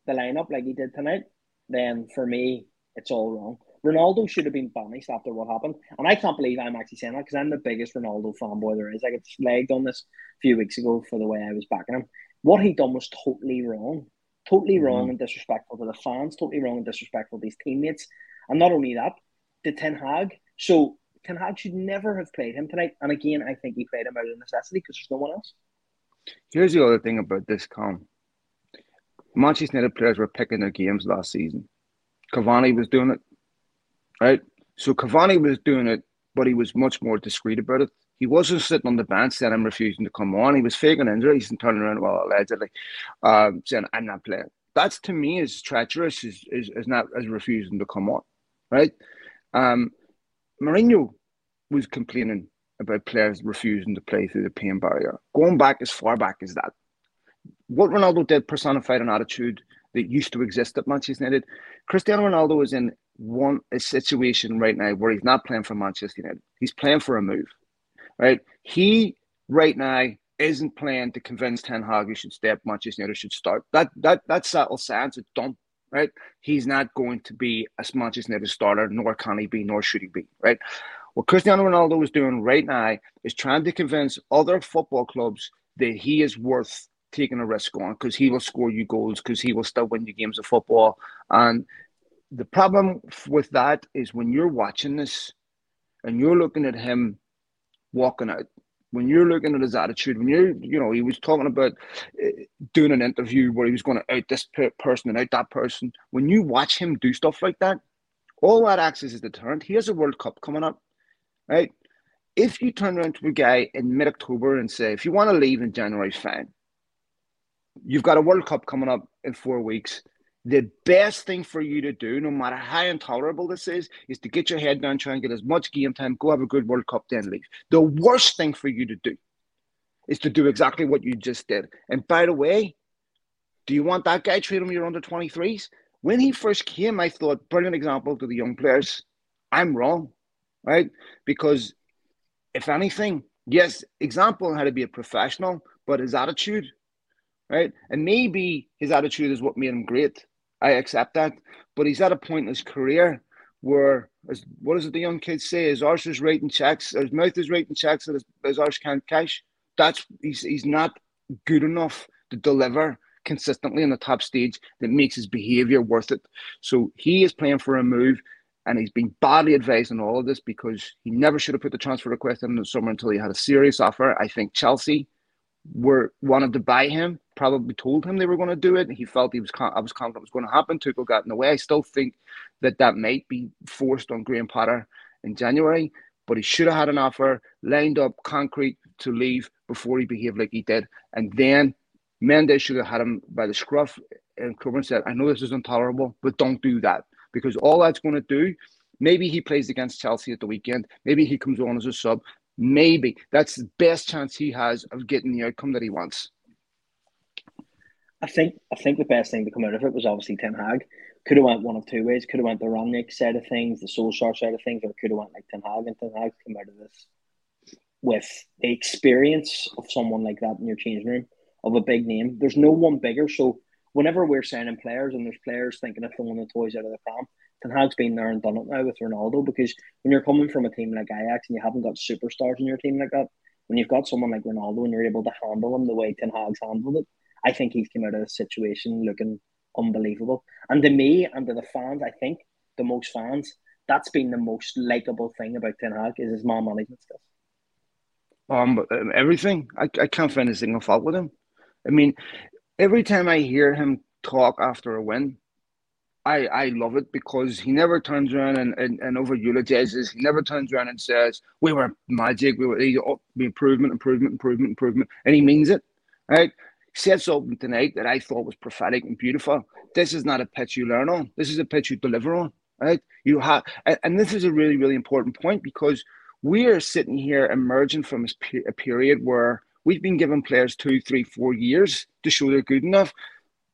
the lineup like he did tonight, then for me it's all wrong. Ronaldo should have been banished after what happened, and I can't believe I'm actually saying that because I'm the biggest Ronaldo fanboy there is. I got slagged on this a few weeks ago for the way I was backing him. What he done was totally wrong, totally mm-hmm. wrong and disrespectful to the fans, totally wrong and disrespectful to his teammates, and not only that, the Ten Hag. So Ten Hag should never have played him tonight. And again, I think he played him out of necessity because there's no one else. Here's the other thing about this, Com. Manchester United players were picking their games last season. Cavani was doing it, right? So Cavani was doing it, but he was much more discreet about it. He wasn't sitting on the bench saying, I'm refusing to come on. He was faking injuries and turning around, well, allegedly, um, saying, I'm not playing. That's to me is treacherous, is, is, is not as refusing to come on, right? Um, Mourinho was complaining about players refusing to play through the pain barrier. Going back as far back as that. What Ronaldo did personified an attitude that used to exist at Manchester United. Cristiano Ronaldo was in want a situation right now where he's not playing for Manchester United. He's playing for a move, right? He right now isn't playing to convince Ten Hag he should stay Manchester United should start. That that that settles sense. It's done, right? He's not going to be a Manchester United starter, nor can he be, nor should he be, right? What Cristiano Ronaldo is doing right now is trying to convince other football clubs that he is worth taking a risk on because he will score you goals because he will still win you games of football. And the problem with that is when you're watching this and you're looking at him walking out, when you're looking at his attitude, when you're, you know, he was talking about uh, doing an interview where he was going to out this person and out that person. When you watch him do stuff like that, all that acts as a deterrent. He has a World Cup coming up, right? If you turn around to a guy in mid October and say, if you want to leave in January, fine. You've got a World Cup coming up in four weeks the best thing for you to do, no matter how intolerable this is, is to get your head down, try and get as much game time, go have a good World Cup, then leave. The worst thing for you to do is to do exactly what you just did. And by the way, do you want that guy treating your under 23s? When he first came, I thought, brilliant example to the young players. I'm wrong, right? Because if anything, yes, example how to be a professional, but his attitude, right? And maybe his attitude is what made him great. I accept that. But he's at a point in his career where, as, what does it the young kids say? His arse is writing checks, his mouth is writing checks that his, his arse can't cash. That's he's he's not good enough to deliver consistently on the top stage that makes his behavior worth it. So he is playing for a move and he's been badly advised on all of this because he never should have put the transfer request in the summer until he had a serious offer. I think Chelsea were wanted to buy him, probably told him they were going to do it. And he felt he was I was confident it was going to happen. Tuchel got in the way. I still think that that might be forced on Graham Potter in January, but he should have had an offer lined up, concrete to leave before he behaved like he did, and then Mendes should have had him by the scruff. And Coburn said, "I know this is intolerable, but don't do that because all that's going to do." Maybe he plays against Chelsea at the weekend. Maybe he comes on as a sub. Maybe that's the best chance he has of getting the outcome that he wants. I think I think the best thing to come out of it was obviously Ten Hag. Could have went one of two ways. Could have went the Rangnick side of things, the Solskjaer side of things, or could have went like Ten Hag. And Ten Hag come out of this with the experience of someone like that in your changing room of a big name. There's no one bigger. So whenever we're signing players and there's players thinking of throwing the toys out of the pram, Ten Hag's been there and done it now with Ronaldo because when you're coming from a team like Ajax and you haven't got superstars in your team like that, when you've got someone like Ronaldo and you're able to handle him the way Ten Hag's handled it, I think he's come out of the situation looking unbelievable. And to me and to the fans, I think the most fans, that's been the most likable thing about Ten Hag is his man management skills. Um, everything. I, I can't find a single fault with him. I mean, every time I hear him talk after a win, I, I love it because he never turns around and, and, and over eulogizes. He never turns around and says, We were magic, we were oh, improvement, improvement, improvement, improvement. And he means it. Right? He said something tonight that I thought was prophetic and beautiful. This is not a pitch you learn on. This is a pitch you deliver on. Right? You have and, and this is a really, really important point because we are sitting here emerging from a period where we've been given players two, three, four years to show they're good enough.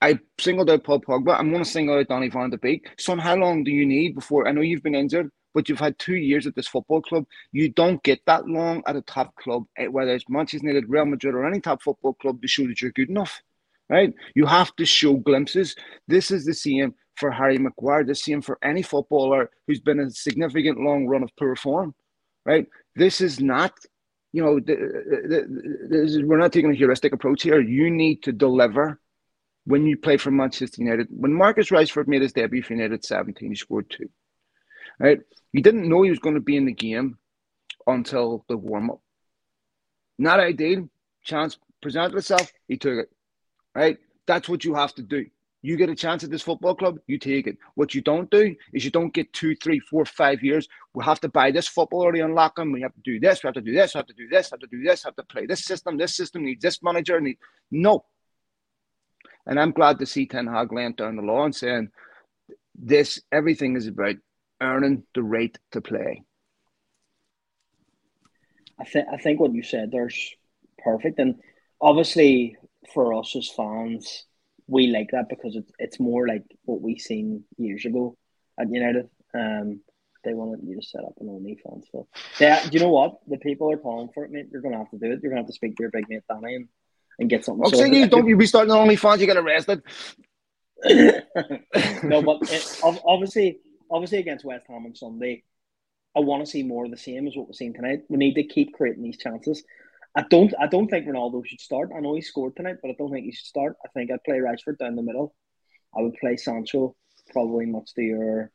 I singled out Paul Pogba. I'm going to single out Donny van de Beek. Son, how long do you need before? I know you've been injured, but you've had two years at this football club. You don't get that long at a top club, eh, whether it's Manchester United, Real Madrid, or any top football club to show that you're good enough, right? You have to show glimpses. This is the same for Harry Maguire, the same for any footballer who's been a significant long run of poor form, right? This is not you know, the, the, the, we're not taking a heuristic approach here. You need to deliver when you play for Manchester United. When Marcus Rashford made his debut for United 17, he scored two. Right? He didn't know he was going to be in the game until the warm up. Not ideal. Chance presented itself, he took it. Right? That's what you have to do. You get a chance at this football club, you take it. What you don't do is you don't get two, three, four, five years. We have to buy this footballer to unlock him. We have to do this. We have to do this. We have to do this. We have to do this. We have to play this system. This system needs this manager. Need no. And I'm glad to see Ten Hag laying down the law and saying this everything is about earning the right to play. I think I think what you said there's perfect, and obviously for us as fans, we like that because it's it's more like what we seen years ago at United. Um, they wanted you to set up an OnlyFans. So, yeah, you know what? The people are calling for it, mate. You're going to have to do it. You're going to have to speak to your big mate Danny and, and get something. I'm you don't you be starting an OnlyFans, you get arrested. no, but it, obviously, obviously against West Ham on Sunday, I want to see more of the same as what we're seeing tonight. We need to keep creating these chances. I don't, I don't think Ronaldo should start. I know he scored tonight, but I don't think he should start. I think I'd play Rashford down the middle. I would play Sancho, probably much to your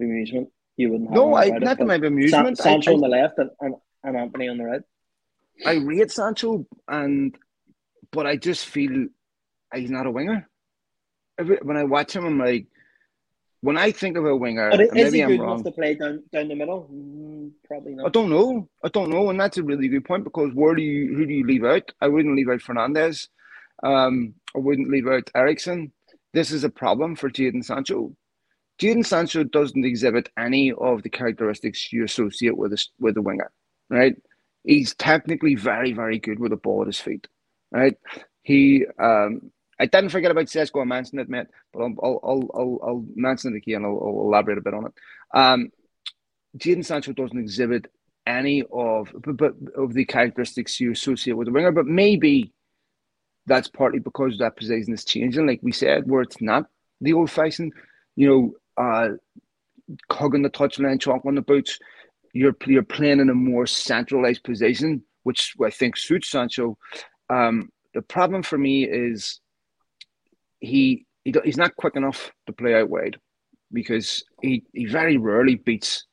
bemusement. You wouldn't. no, I not to my bemusement. San, Sancho I, on the left and, and, and Antony on the right. I rate Sancho, and but I just feel he's not a winger. When I watch him, I'm like, when I think of a winger, but is maybe he I'm good wrong. enough to play down down the middle? Mm, probably not. I don't know. I don't know, and that's a really good point because where do you who do you leave out? I wouldn't leave out Fernandes. Um, I wouldn't leave out Eriksen. This is a problem for Jadon Sancho. Jadon Sancho doesn't exhibit any of the characteristics you associate with a, with a winger, right? He's technically very, very good with the ball at his feet, right? He um, I didn't forget about Sesko. I mentioned it, mate, but I'll I'll I'll, I'll mention it again. I'll, I'll elaborate a bit on it. Um, Jadon Sancho doesn't exhibit any of but, of the characteristics you associate with a winger, but maybe that's partly because that position is changing, like we said, where it's not the old fashioned, you know, uh, hugging the touchline, chalk on the boots. You're you're playing in a more centralized position, which I think suits Sancho. Um, the problem for me is he, he he's not quick enough to play out wide because he, he very rarely beats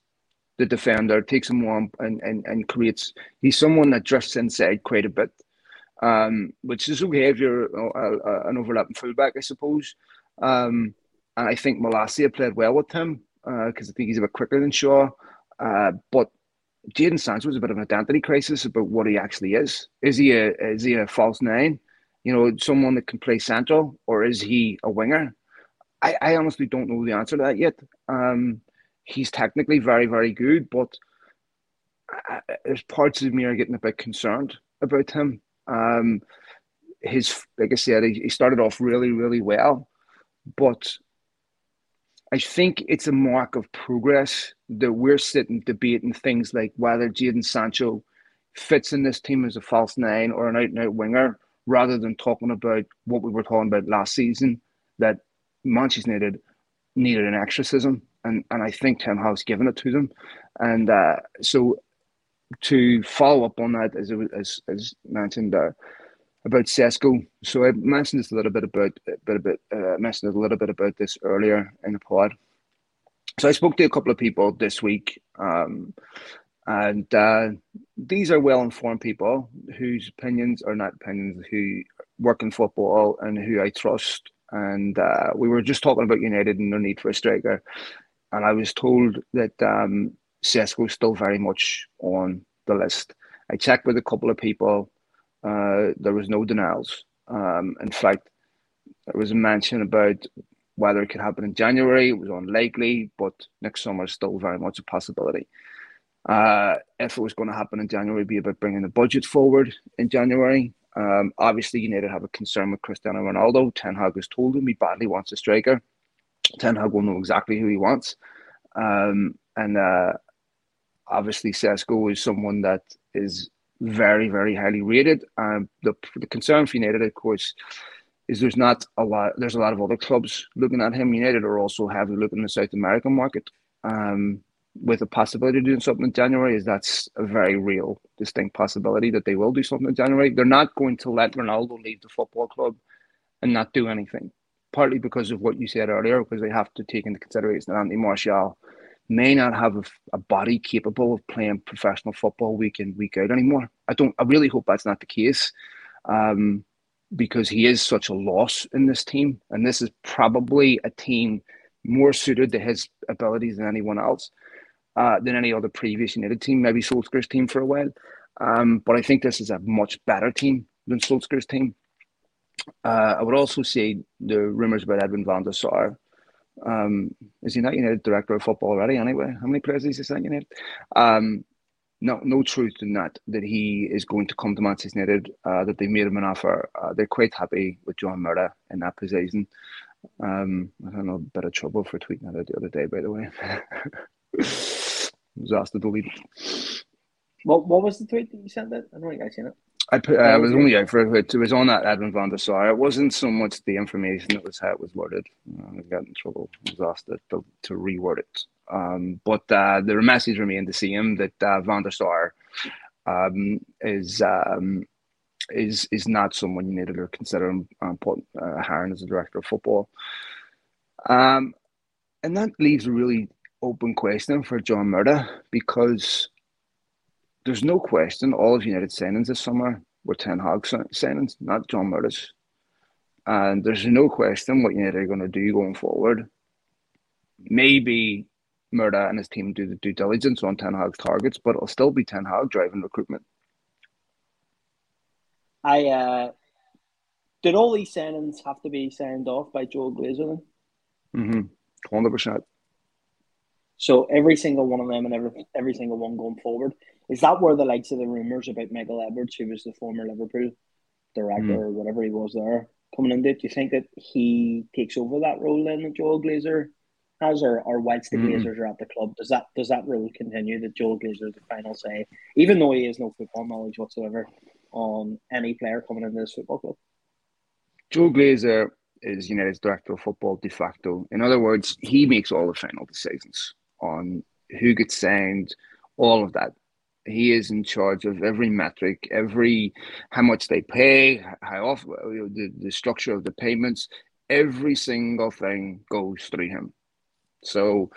the defender, takes him on and, and, and creates. He's someone that drifts inside quite a bit, um, which is okay if you're uh, uh, an overlapping fullback, I suppose. Um, and I think Malacia played well with him because uh, I think he's a bit quicker than Shaw. Uh, but Jadon Sancho was a bit of an identity crisis about what he actually is. Is he a is he a false nine? you know, someone that can play central, or is he a winger? I, I honestly don't know the answer to that yet. Um, he's technically very, very good, but there's parts of me are getting a bit concerned about him. Um, his, like I said, he, he started off really, really well, but I think it's a mark of progress that we're sitting debating things like whether Jadon Sancho fits in this team as a false nine or an out and out winger, rather than talking about what we were talking about last season that Manchester United needed an exorcism. And, and I think Ten Hag's given it to them. And uh, so to follow up on that, as, as, as mentioned, uh, about Sesko. So I mentioned this a little bit about, bit a bit, uh, mentioned a little bit about this earlier in the pod. So I spoke to a couple of people this week, um, and uh, these are well informed people whose opinions are not opinions, who work in football and who I trust. And uh, we were just talking about United and their need for a striker. And I was told that um, Sesko is still very much on the list. I checked with a couple of people. Uh, there was no denials. Um, in fact, there was a mention about whether it could happen in January. It was unlikely, but next summer is still very much a possibility. Uh, if it was going to happen in January, it'd be about bringing the budget forward in January. Um, obviously, you need to have a concern with Cristiano Ronaldo. Ten Hag has told him he badly wants a striker. Ten Hag will know exactly who he wants. Um, and uh, obviously, Sesko is someone that is very, very highly rated. Um, the, the concern for United, of course, is there's not a lot. There's a lot of other clubs looking at him. United are also heavily looking in the South American market. Um, with a possibility of doing something in January is that's a very real, distinct possibility that they will do something in January. They're not going to let Ronaldo leave the football club and not do anything, partly because of what you said earlier, because they have to take into consideration that Anthony Martial may not have a, a, body capable of playing professional football week in, week out anymore. I don't, I really hope that's not the case. Um, because he is such a loss in this team, and this is probably a team more suited to his abilities than anyone else uh, than any other previous United team, maybe Solskjaer's team for a while. Um, but I think this is a much better team than Solskjaer's team. Uh, I would also say the rumours about Edwin van der Sar. Um, is he not United director of football already? Anyway, how many players is he at United? Um, no, no truth in that. That he is going to come to Manchester United. Uh, that they made him an offer. Uh, they're quite happy with John Murtough in that position. Um, I had a bit of trouble for tweeting that the other day, by the way. was asked to delete. What What was the tweet that you sent? That I don't think I seen it. I put. I was only out for it. It was on that Edwin van der Sar. It wasn't so much the information; it was how it was worded. I got in trouble. I was asked to, to reword it. Um, but uh, the message remained the same that uh, van der Sar um, is um, is is not someone you need to consider um, put, uh, hiring as a director of football. Um, and that leaves a really open question for John Murtough because there's no question all of United signings this summer were Ten Hag signings, not John Murtough's. And there's no question what United are going to do going forward. Maybe Murtough and his team do the due diligence on Ten Hag's targets, but it'll still be Ten Hag driving recruitment. I uh, did all these signings have to be signed off by Joel Glazer then? Mm-hmm. Hundred percent. So every single one of them and every every single one going forward. Is that where the likes of the rumours about Michael Edwards, who was the former Liverpool director mm. or whatever he was there, coming into it? Do you think that he takes over that role then that Joel Glazer has, or, or whilst the mm. Glazers are at the club, does that does that role continue that Joel Glazer is the final say, even though he has no football knowledge whatsoever on any player coming into this football club? Joel Glazer is United's director of football de facto. In other words, he makes all the final decisions on who gets signed, all of that. He is in charge of every metric, every how much they pay, how often the, the structure of the payments, every single thing goes through him. So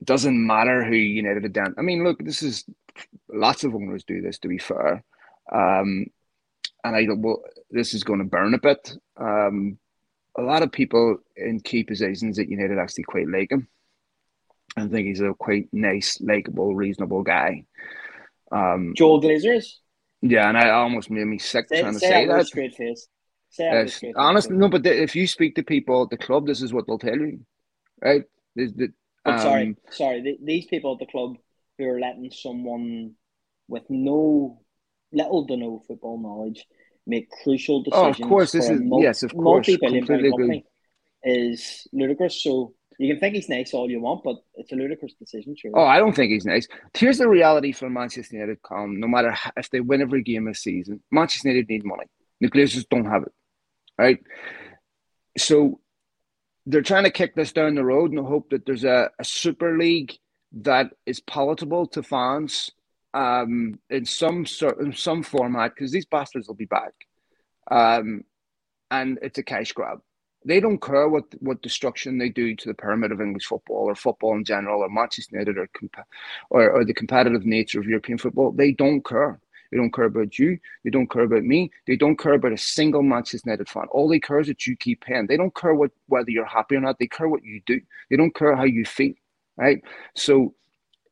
it doesn't matter who United are down. I mean, look, this is lots of owners do this to be fair. Um, and I well, this is going to burn a bit. Um, a lot of people in key positions at United actually quite like him. I think he's a quite nice, likable, reasonable guy. Um, Joel Glazers. Yeah, and I almost made me sick say, trying to say, say that. Straight face. Yes, honestly, no, but if you speak to people at the club, this is what they'll tell you, right? This the, um, sorry, sorry, the, these people at the club who are letting someone with no little to no football knowledge make crucial decisions. Oh, of course, this is yes, of course, multi-billion pound is ludicrous. So you can think he's nice all you want, but it's a ludicrous decision. Sure. Oh, I don't think he's nice. Here's the reality for Manchester United: come no matter how, if they win every game this season, Manchester United need money. The Glazers don't have it, right? So they're trying to kick this down the road and hope that there's a, a Super League that is palatable to fans um, in some sort in some format because these bastards will be back, um, and it's a cash grab. They don't care what what destruction they do to the pyramid of English football or football in general or Manchester United or, or or the competitive nature of European football. They don't care. They don't care about you. They don't care about me. They don't care about a single Manchester United fan. All they care is that you keep paying. They don't care what whether you're happy or not. They care what you do. They don't care how you feel. Right. So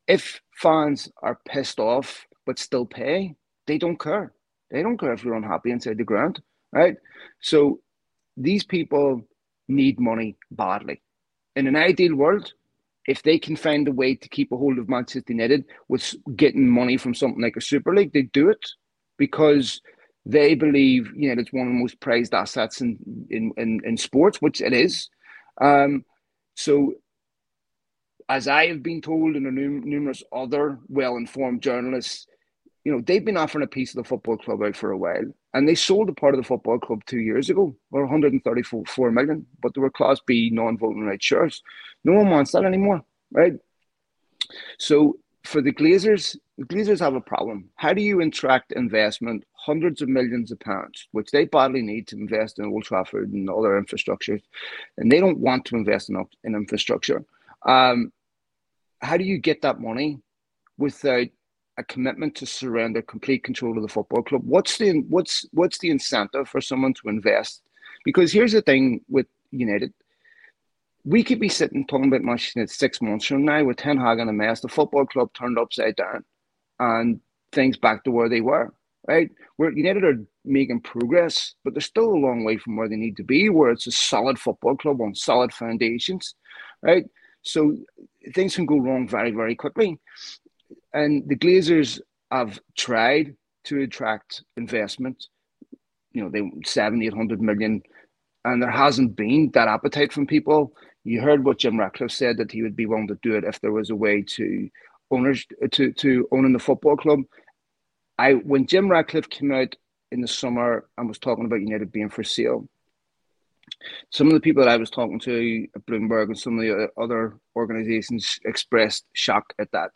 if fans are pissed off but still pay, they don't care. They don't care if you're unhappy inside the ground. Right. So these people need money badly. In an ideal world, if they can find a way to keep a hold of Manchester United with getting money from something like a Super League, they do it because they believe you know it's one of the most prized assets in in in, in sports, which it is. Um, so, as I have been told, and numerous other well-informed journalists, you know, they've been offering a piece of the football club out for a while, and they sold a part of the football club two years ago for 134 million, but they were Class B non-voting rights shares. No one wants that anymore, right? So for the Glazers, the Glazers have a problem. How do you attract investment, hundreds of millions of pounds, which they badly need to invest in Old Trafford and other infrastructures, and they don't want to invest in, in infrastructure. Um, how do you get that money without a commitment to surrender complete control of the football club. What's the what's what's the incentive for someone to invest? Because here's the thing with United. We could be sitting talking about Manchester six months from now with Ten Hag and a mess. The football club turned upside down, and things back to where they were. Right, where United are making progress, but they're still a long way from where they need to be. Where it's a solid football club on solid foundations, right? So things can go wrong very, very quickly and the Glazers have tried to attract investment. You know, they 70, 800 million and there hasn't been that appetite from people. You heard what Jim Ratcliffe said that he would be willing to do it if there was a way to owners to to owning the football club. I when Jim Ratcliffe came out in the summer and was talking about United being for sale, some of the people that I was talking to at Bloomberg and some of the other organizations expressed shock at that.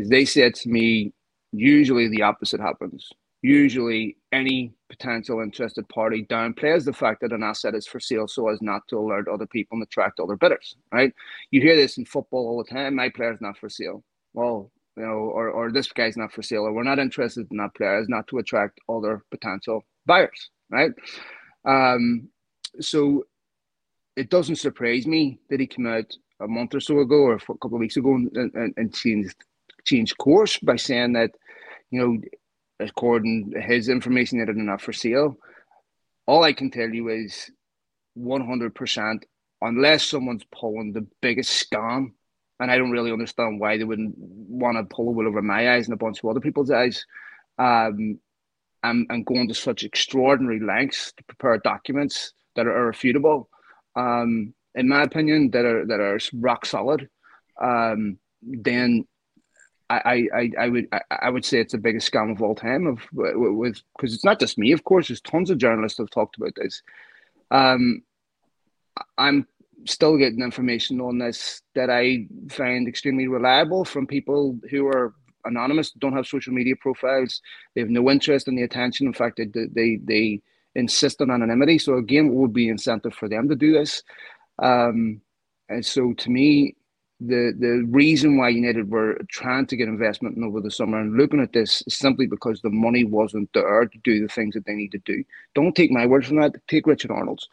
Is they said to me, usually the opposite happens. Usually, any potential interested party downplays the fact that an asset is for sale so as not to alert other people and attract other bidders, right? You hear this in football all the time my player's not for sale. Well, you know, or, or this guy's not for sale, or we're not interested in that player, is not to attract other potential buyers, right? Um, so it doesn't surprise me that he came out a month or so ago or a couple of weeks ago and, and, and changed changed course by saying that, you know, according to his information that are not for sale. All I can tell you is 100%, unless someone's pulling the biggest scam, and I don't really understand why they wouldn't want to pull a wool over my eyes and a bunch of other people's eyes, um, and, and going to such extraordinary lengths to prepare documents that are irrefutable, um, in my opinion, that are that are rock solid, um, then I, I, I would I would say it's the biggest scam of all time of with because it's not just me of course there's tons of journalists have talked about this. Um I'm still getting information on this that I find extremely reliable from people who are anonymous don't have social media profiles they have no interest in the attention. In fact they they, they insist on anonymity. So again it would be incentive for them to do this? Um and so to me the the reason why United were trying to get investment in over the summer and looking at this is simply because the money wasn't there to do the things that they need to do. Don't take my word for that. Take Richard Arnold's.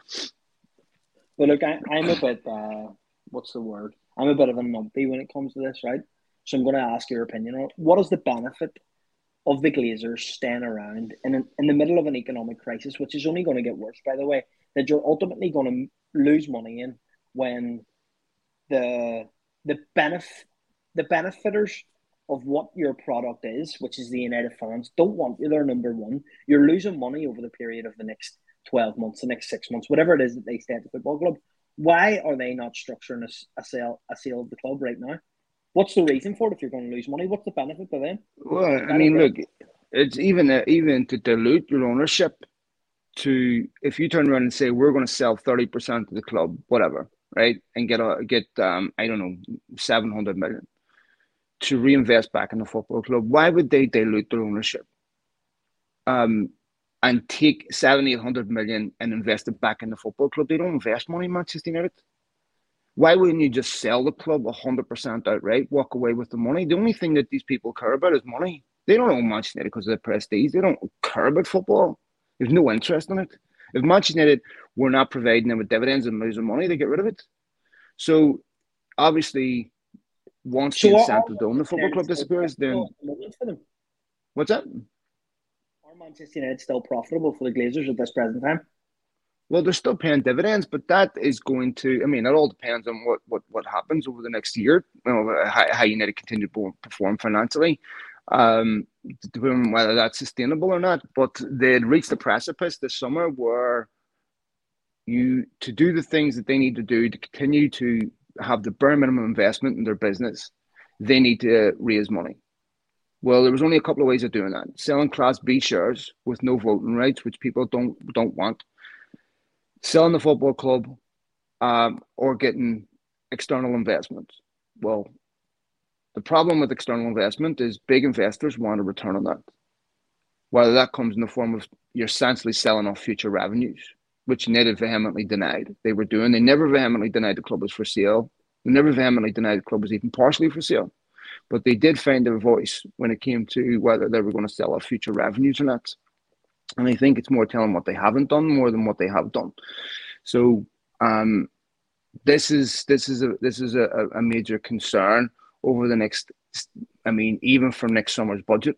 Well, look, I, am a bit. Uh, what's the word? I'm a bit of a numpy when it comes to this, right? So I'm going to ask your opinion on. What is the benefit of the Glazers staying around in an, in the middle of an economic crisis, which is only going to get worse, by the way? That you're ultimately going to lose money in when the the benefit the benefiters of what your product is, which is the United fans, don't want you there number one. You're losing money over the period of the next 12 months, the next six months, whatever it is that they stay at the football club. Why are they not structuring a, a sale a sale of the club right now? What's the reason for it if you're going to lose money? What's the benefit to them? Well, I mean, look, it's even uh, even to dilute your ownership to if you turn around and say we're going to sell 30% of the club, whatever, right, and get a get um I don't know seven hundred million to reinvest back in the football club. Why would they dilute their ownership? Um, and take seven, eight hundred million and invest it back in the football club. They don't invest money in Manchester United. Why wouldn't you just sell the club hundred percent outright, walk away with the money? The only thing that these people care about is money. They don't own Manchester United because of the prestige. They don't care about football. There's no interest in it. If Manchester United were not providing them with dividends and losing money, they get rid of it. So obviously, once so the incentive to own the football club disappears, then what's that? Are Manchester United still profitable for the Glazers at this present time? Well, they're still paying dividends, but that is going to. I mean, it all depends on what what, what happens over the next year. You know, how, how United continue to perform financially um, determine whether that's sustainable or not. But they'd reached the precipice this summer where you to do the things that they need to do to continue to have the bare minimum investment in their business, they need to raise money. Well, there was only a couple of ways of doing that: selling Class B shares with no voting rights, which people don't don't want, selling the football club, um, or getting external investments. Well, the problem with external investment is big investors want a return on that. Whether that comes in the form of you're essentially selling off future revenues, which United vehemently denied they were doing. They never vehemently denied the club was for sale. They never vehemently denied the club was even partially for sale. But they did find their voice when it came to whether they were going to sell off future revenues or not. And I think it's more telling what they haven't done more than what they have done. So um, this is this is a this is a, a major concern over the next, I mean, even for next summer's budget,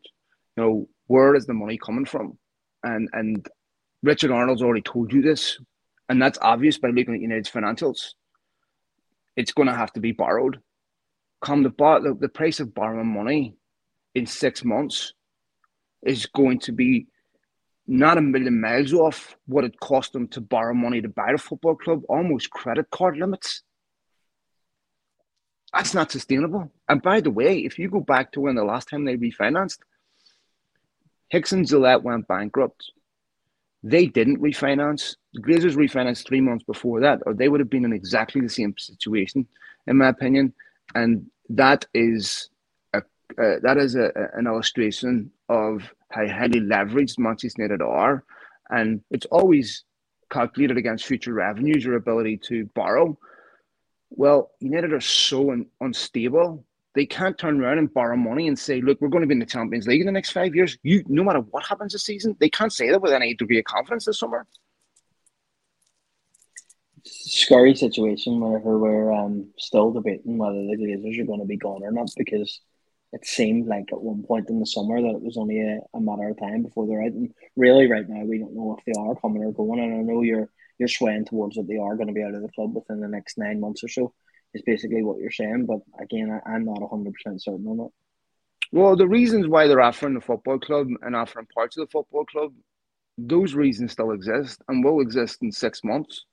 you know, where is the money coming from? And and Richard Arnold's already told you this, and that's obvious by looking at United's financials. It's going to have to be borrowed. Come the, bar- the the price of borrowing money in six months is going to be not a million miles off what it cost them to borrow money to buy the football club, almost credit card limits. That's not sustainable. And by the way, if you go back to when the last time they refinanced, Hicks and Gillett went bankrupt. They didn't refinance. The Glazers refinanced three months before that, or they would have been in exactly the same situation, in my opinion. And that is a uh, that is a, an illustration of how highly leveraged Manchester United are, and it's always calculated against future revenues, your ability to borrow. Well, United are so un- unstable they can't turn around and borrow money and say, look, we're going to be in the Champions League in the next five years. You, no matter what happens this season, they can't say that with any degree of confidence this summer. Scary situation whenever we're um, still debating whether the Glazers are going to be gone or not because it seemed like at one point in the summer that it was only a, a matter of time before they're out. And really, right now, we don't know if they are coming or going. And I know you're you're swaying towards that they are going to be out of the club within the next nine months or so is basically what you're saying. But again, I, am not 100% certain on it. Well, the reasons why they're offering the football club and offering parts of the football club, those reasons still exist and will exist in six months.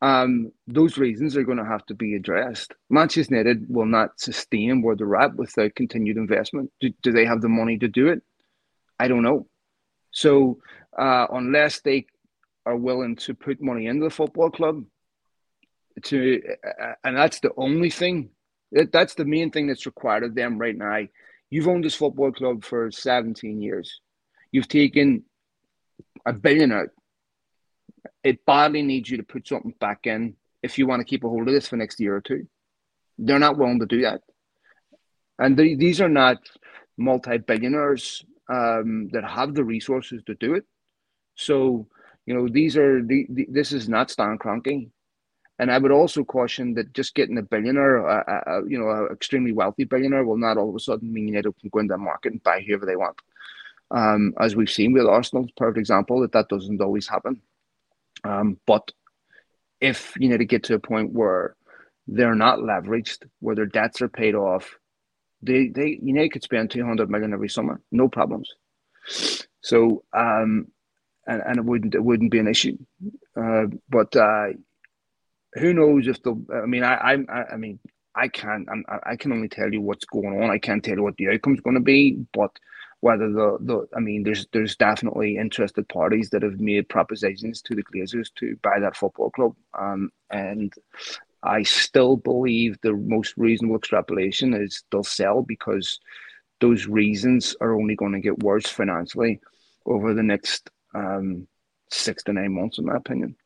Um, those reasons are going to have to be addressed. Manchester United will not sustain where they're at without continued investment. Do, do they have the money to do it? I don't know. So, uh, unless they are willing to put money into the football club, to, and that's the only thing. That's the main thing that's required of them right now. You've owned this football club for 17 years. You've taken a billion out. It badly needs you to put something back in if you want to keep a hold of this for next year or two. They're not willing to do that. And they, these are not multi billionaires um, that have the resources to do it. So, you know, these are the, the this is not Stan Kroenke. And I would also caution that just getting a billionaire, you know, an extremely wealthy billionaire, will not all of a sudden mean United can go into the market and buy whoever they want. Um, as we've seen with Arsenal, perfect example that that doesn't always happen. Um, but if you need to get to a point where they're not leveraged, where their debts are paid off, they they you know could spend two hundred million every summer, no problems. So um, and and it wouldn't it wouldn't be an issue. Uh, but uh, who knows if the? I mean, I, I, I mean, I can't. I'm, I can only tell you what's going on. I can't tell you what the outcome's going to be. But whether the, the, I mean, there's there's definitely interested parties that have made propositions to the Glazers to buy that football club. Um, and I still believe the most reasonable extrapolation is they'll sell because those reasons are only going to get worse financially over the next um, six to nine months, in my opinion.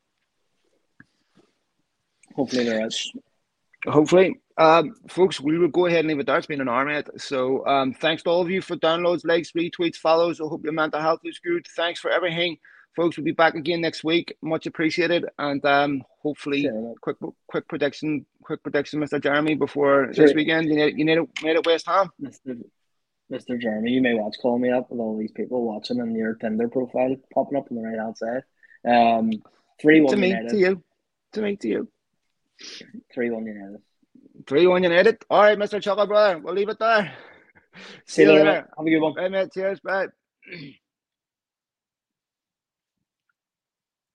Hopefully there is. Hopefully. Um, folks, we will go ahead and leave it there. It's been an hour, So um, thanks to all of you for downloads, likes, retweets, follows. I hope your mental health is good. Thanks for everything. Folks, we'll be back again next week. Much appreciated. And um, hopefully, sure. quick quick prediction, quick prediction, Mr. Jeremy, before sure. this weekend. You need, you need, it, made it West Ham. Mr. Jeremy, you may watch Call Me Up with all these people watching and your Tinder profile popping up on the right hand side. Um, 3 1 To me, to you. To me, to you. 3 1 United. 3 1 United. All right, Mr. Chuckle Brother. We'll leave it there. See, See you later. later. Have a good one. Bye, mate. Cheers. Bye.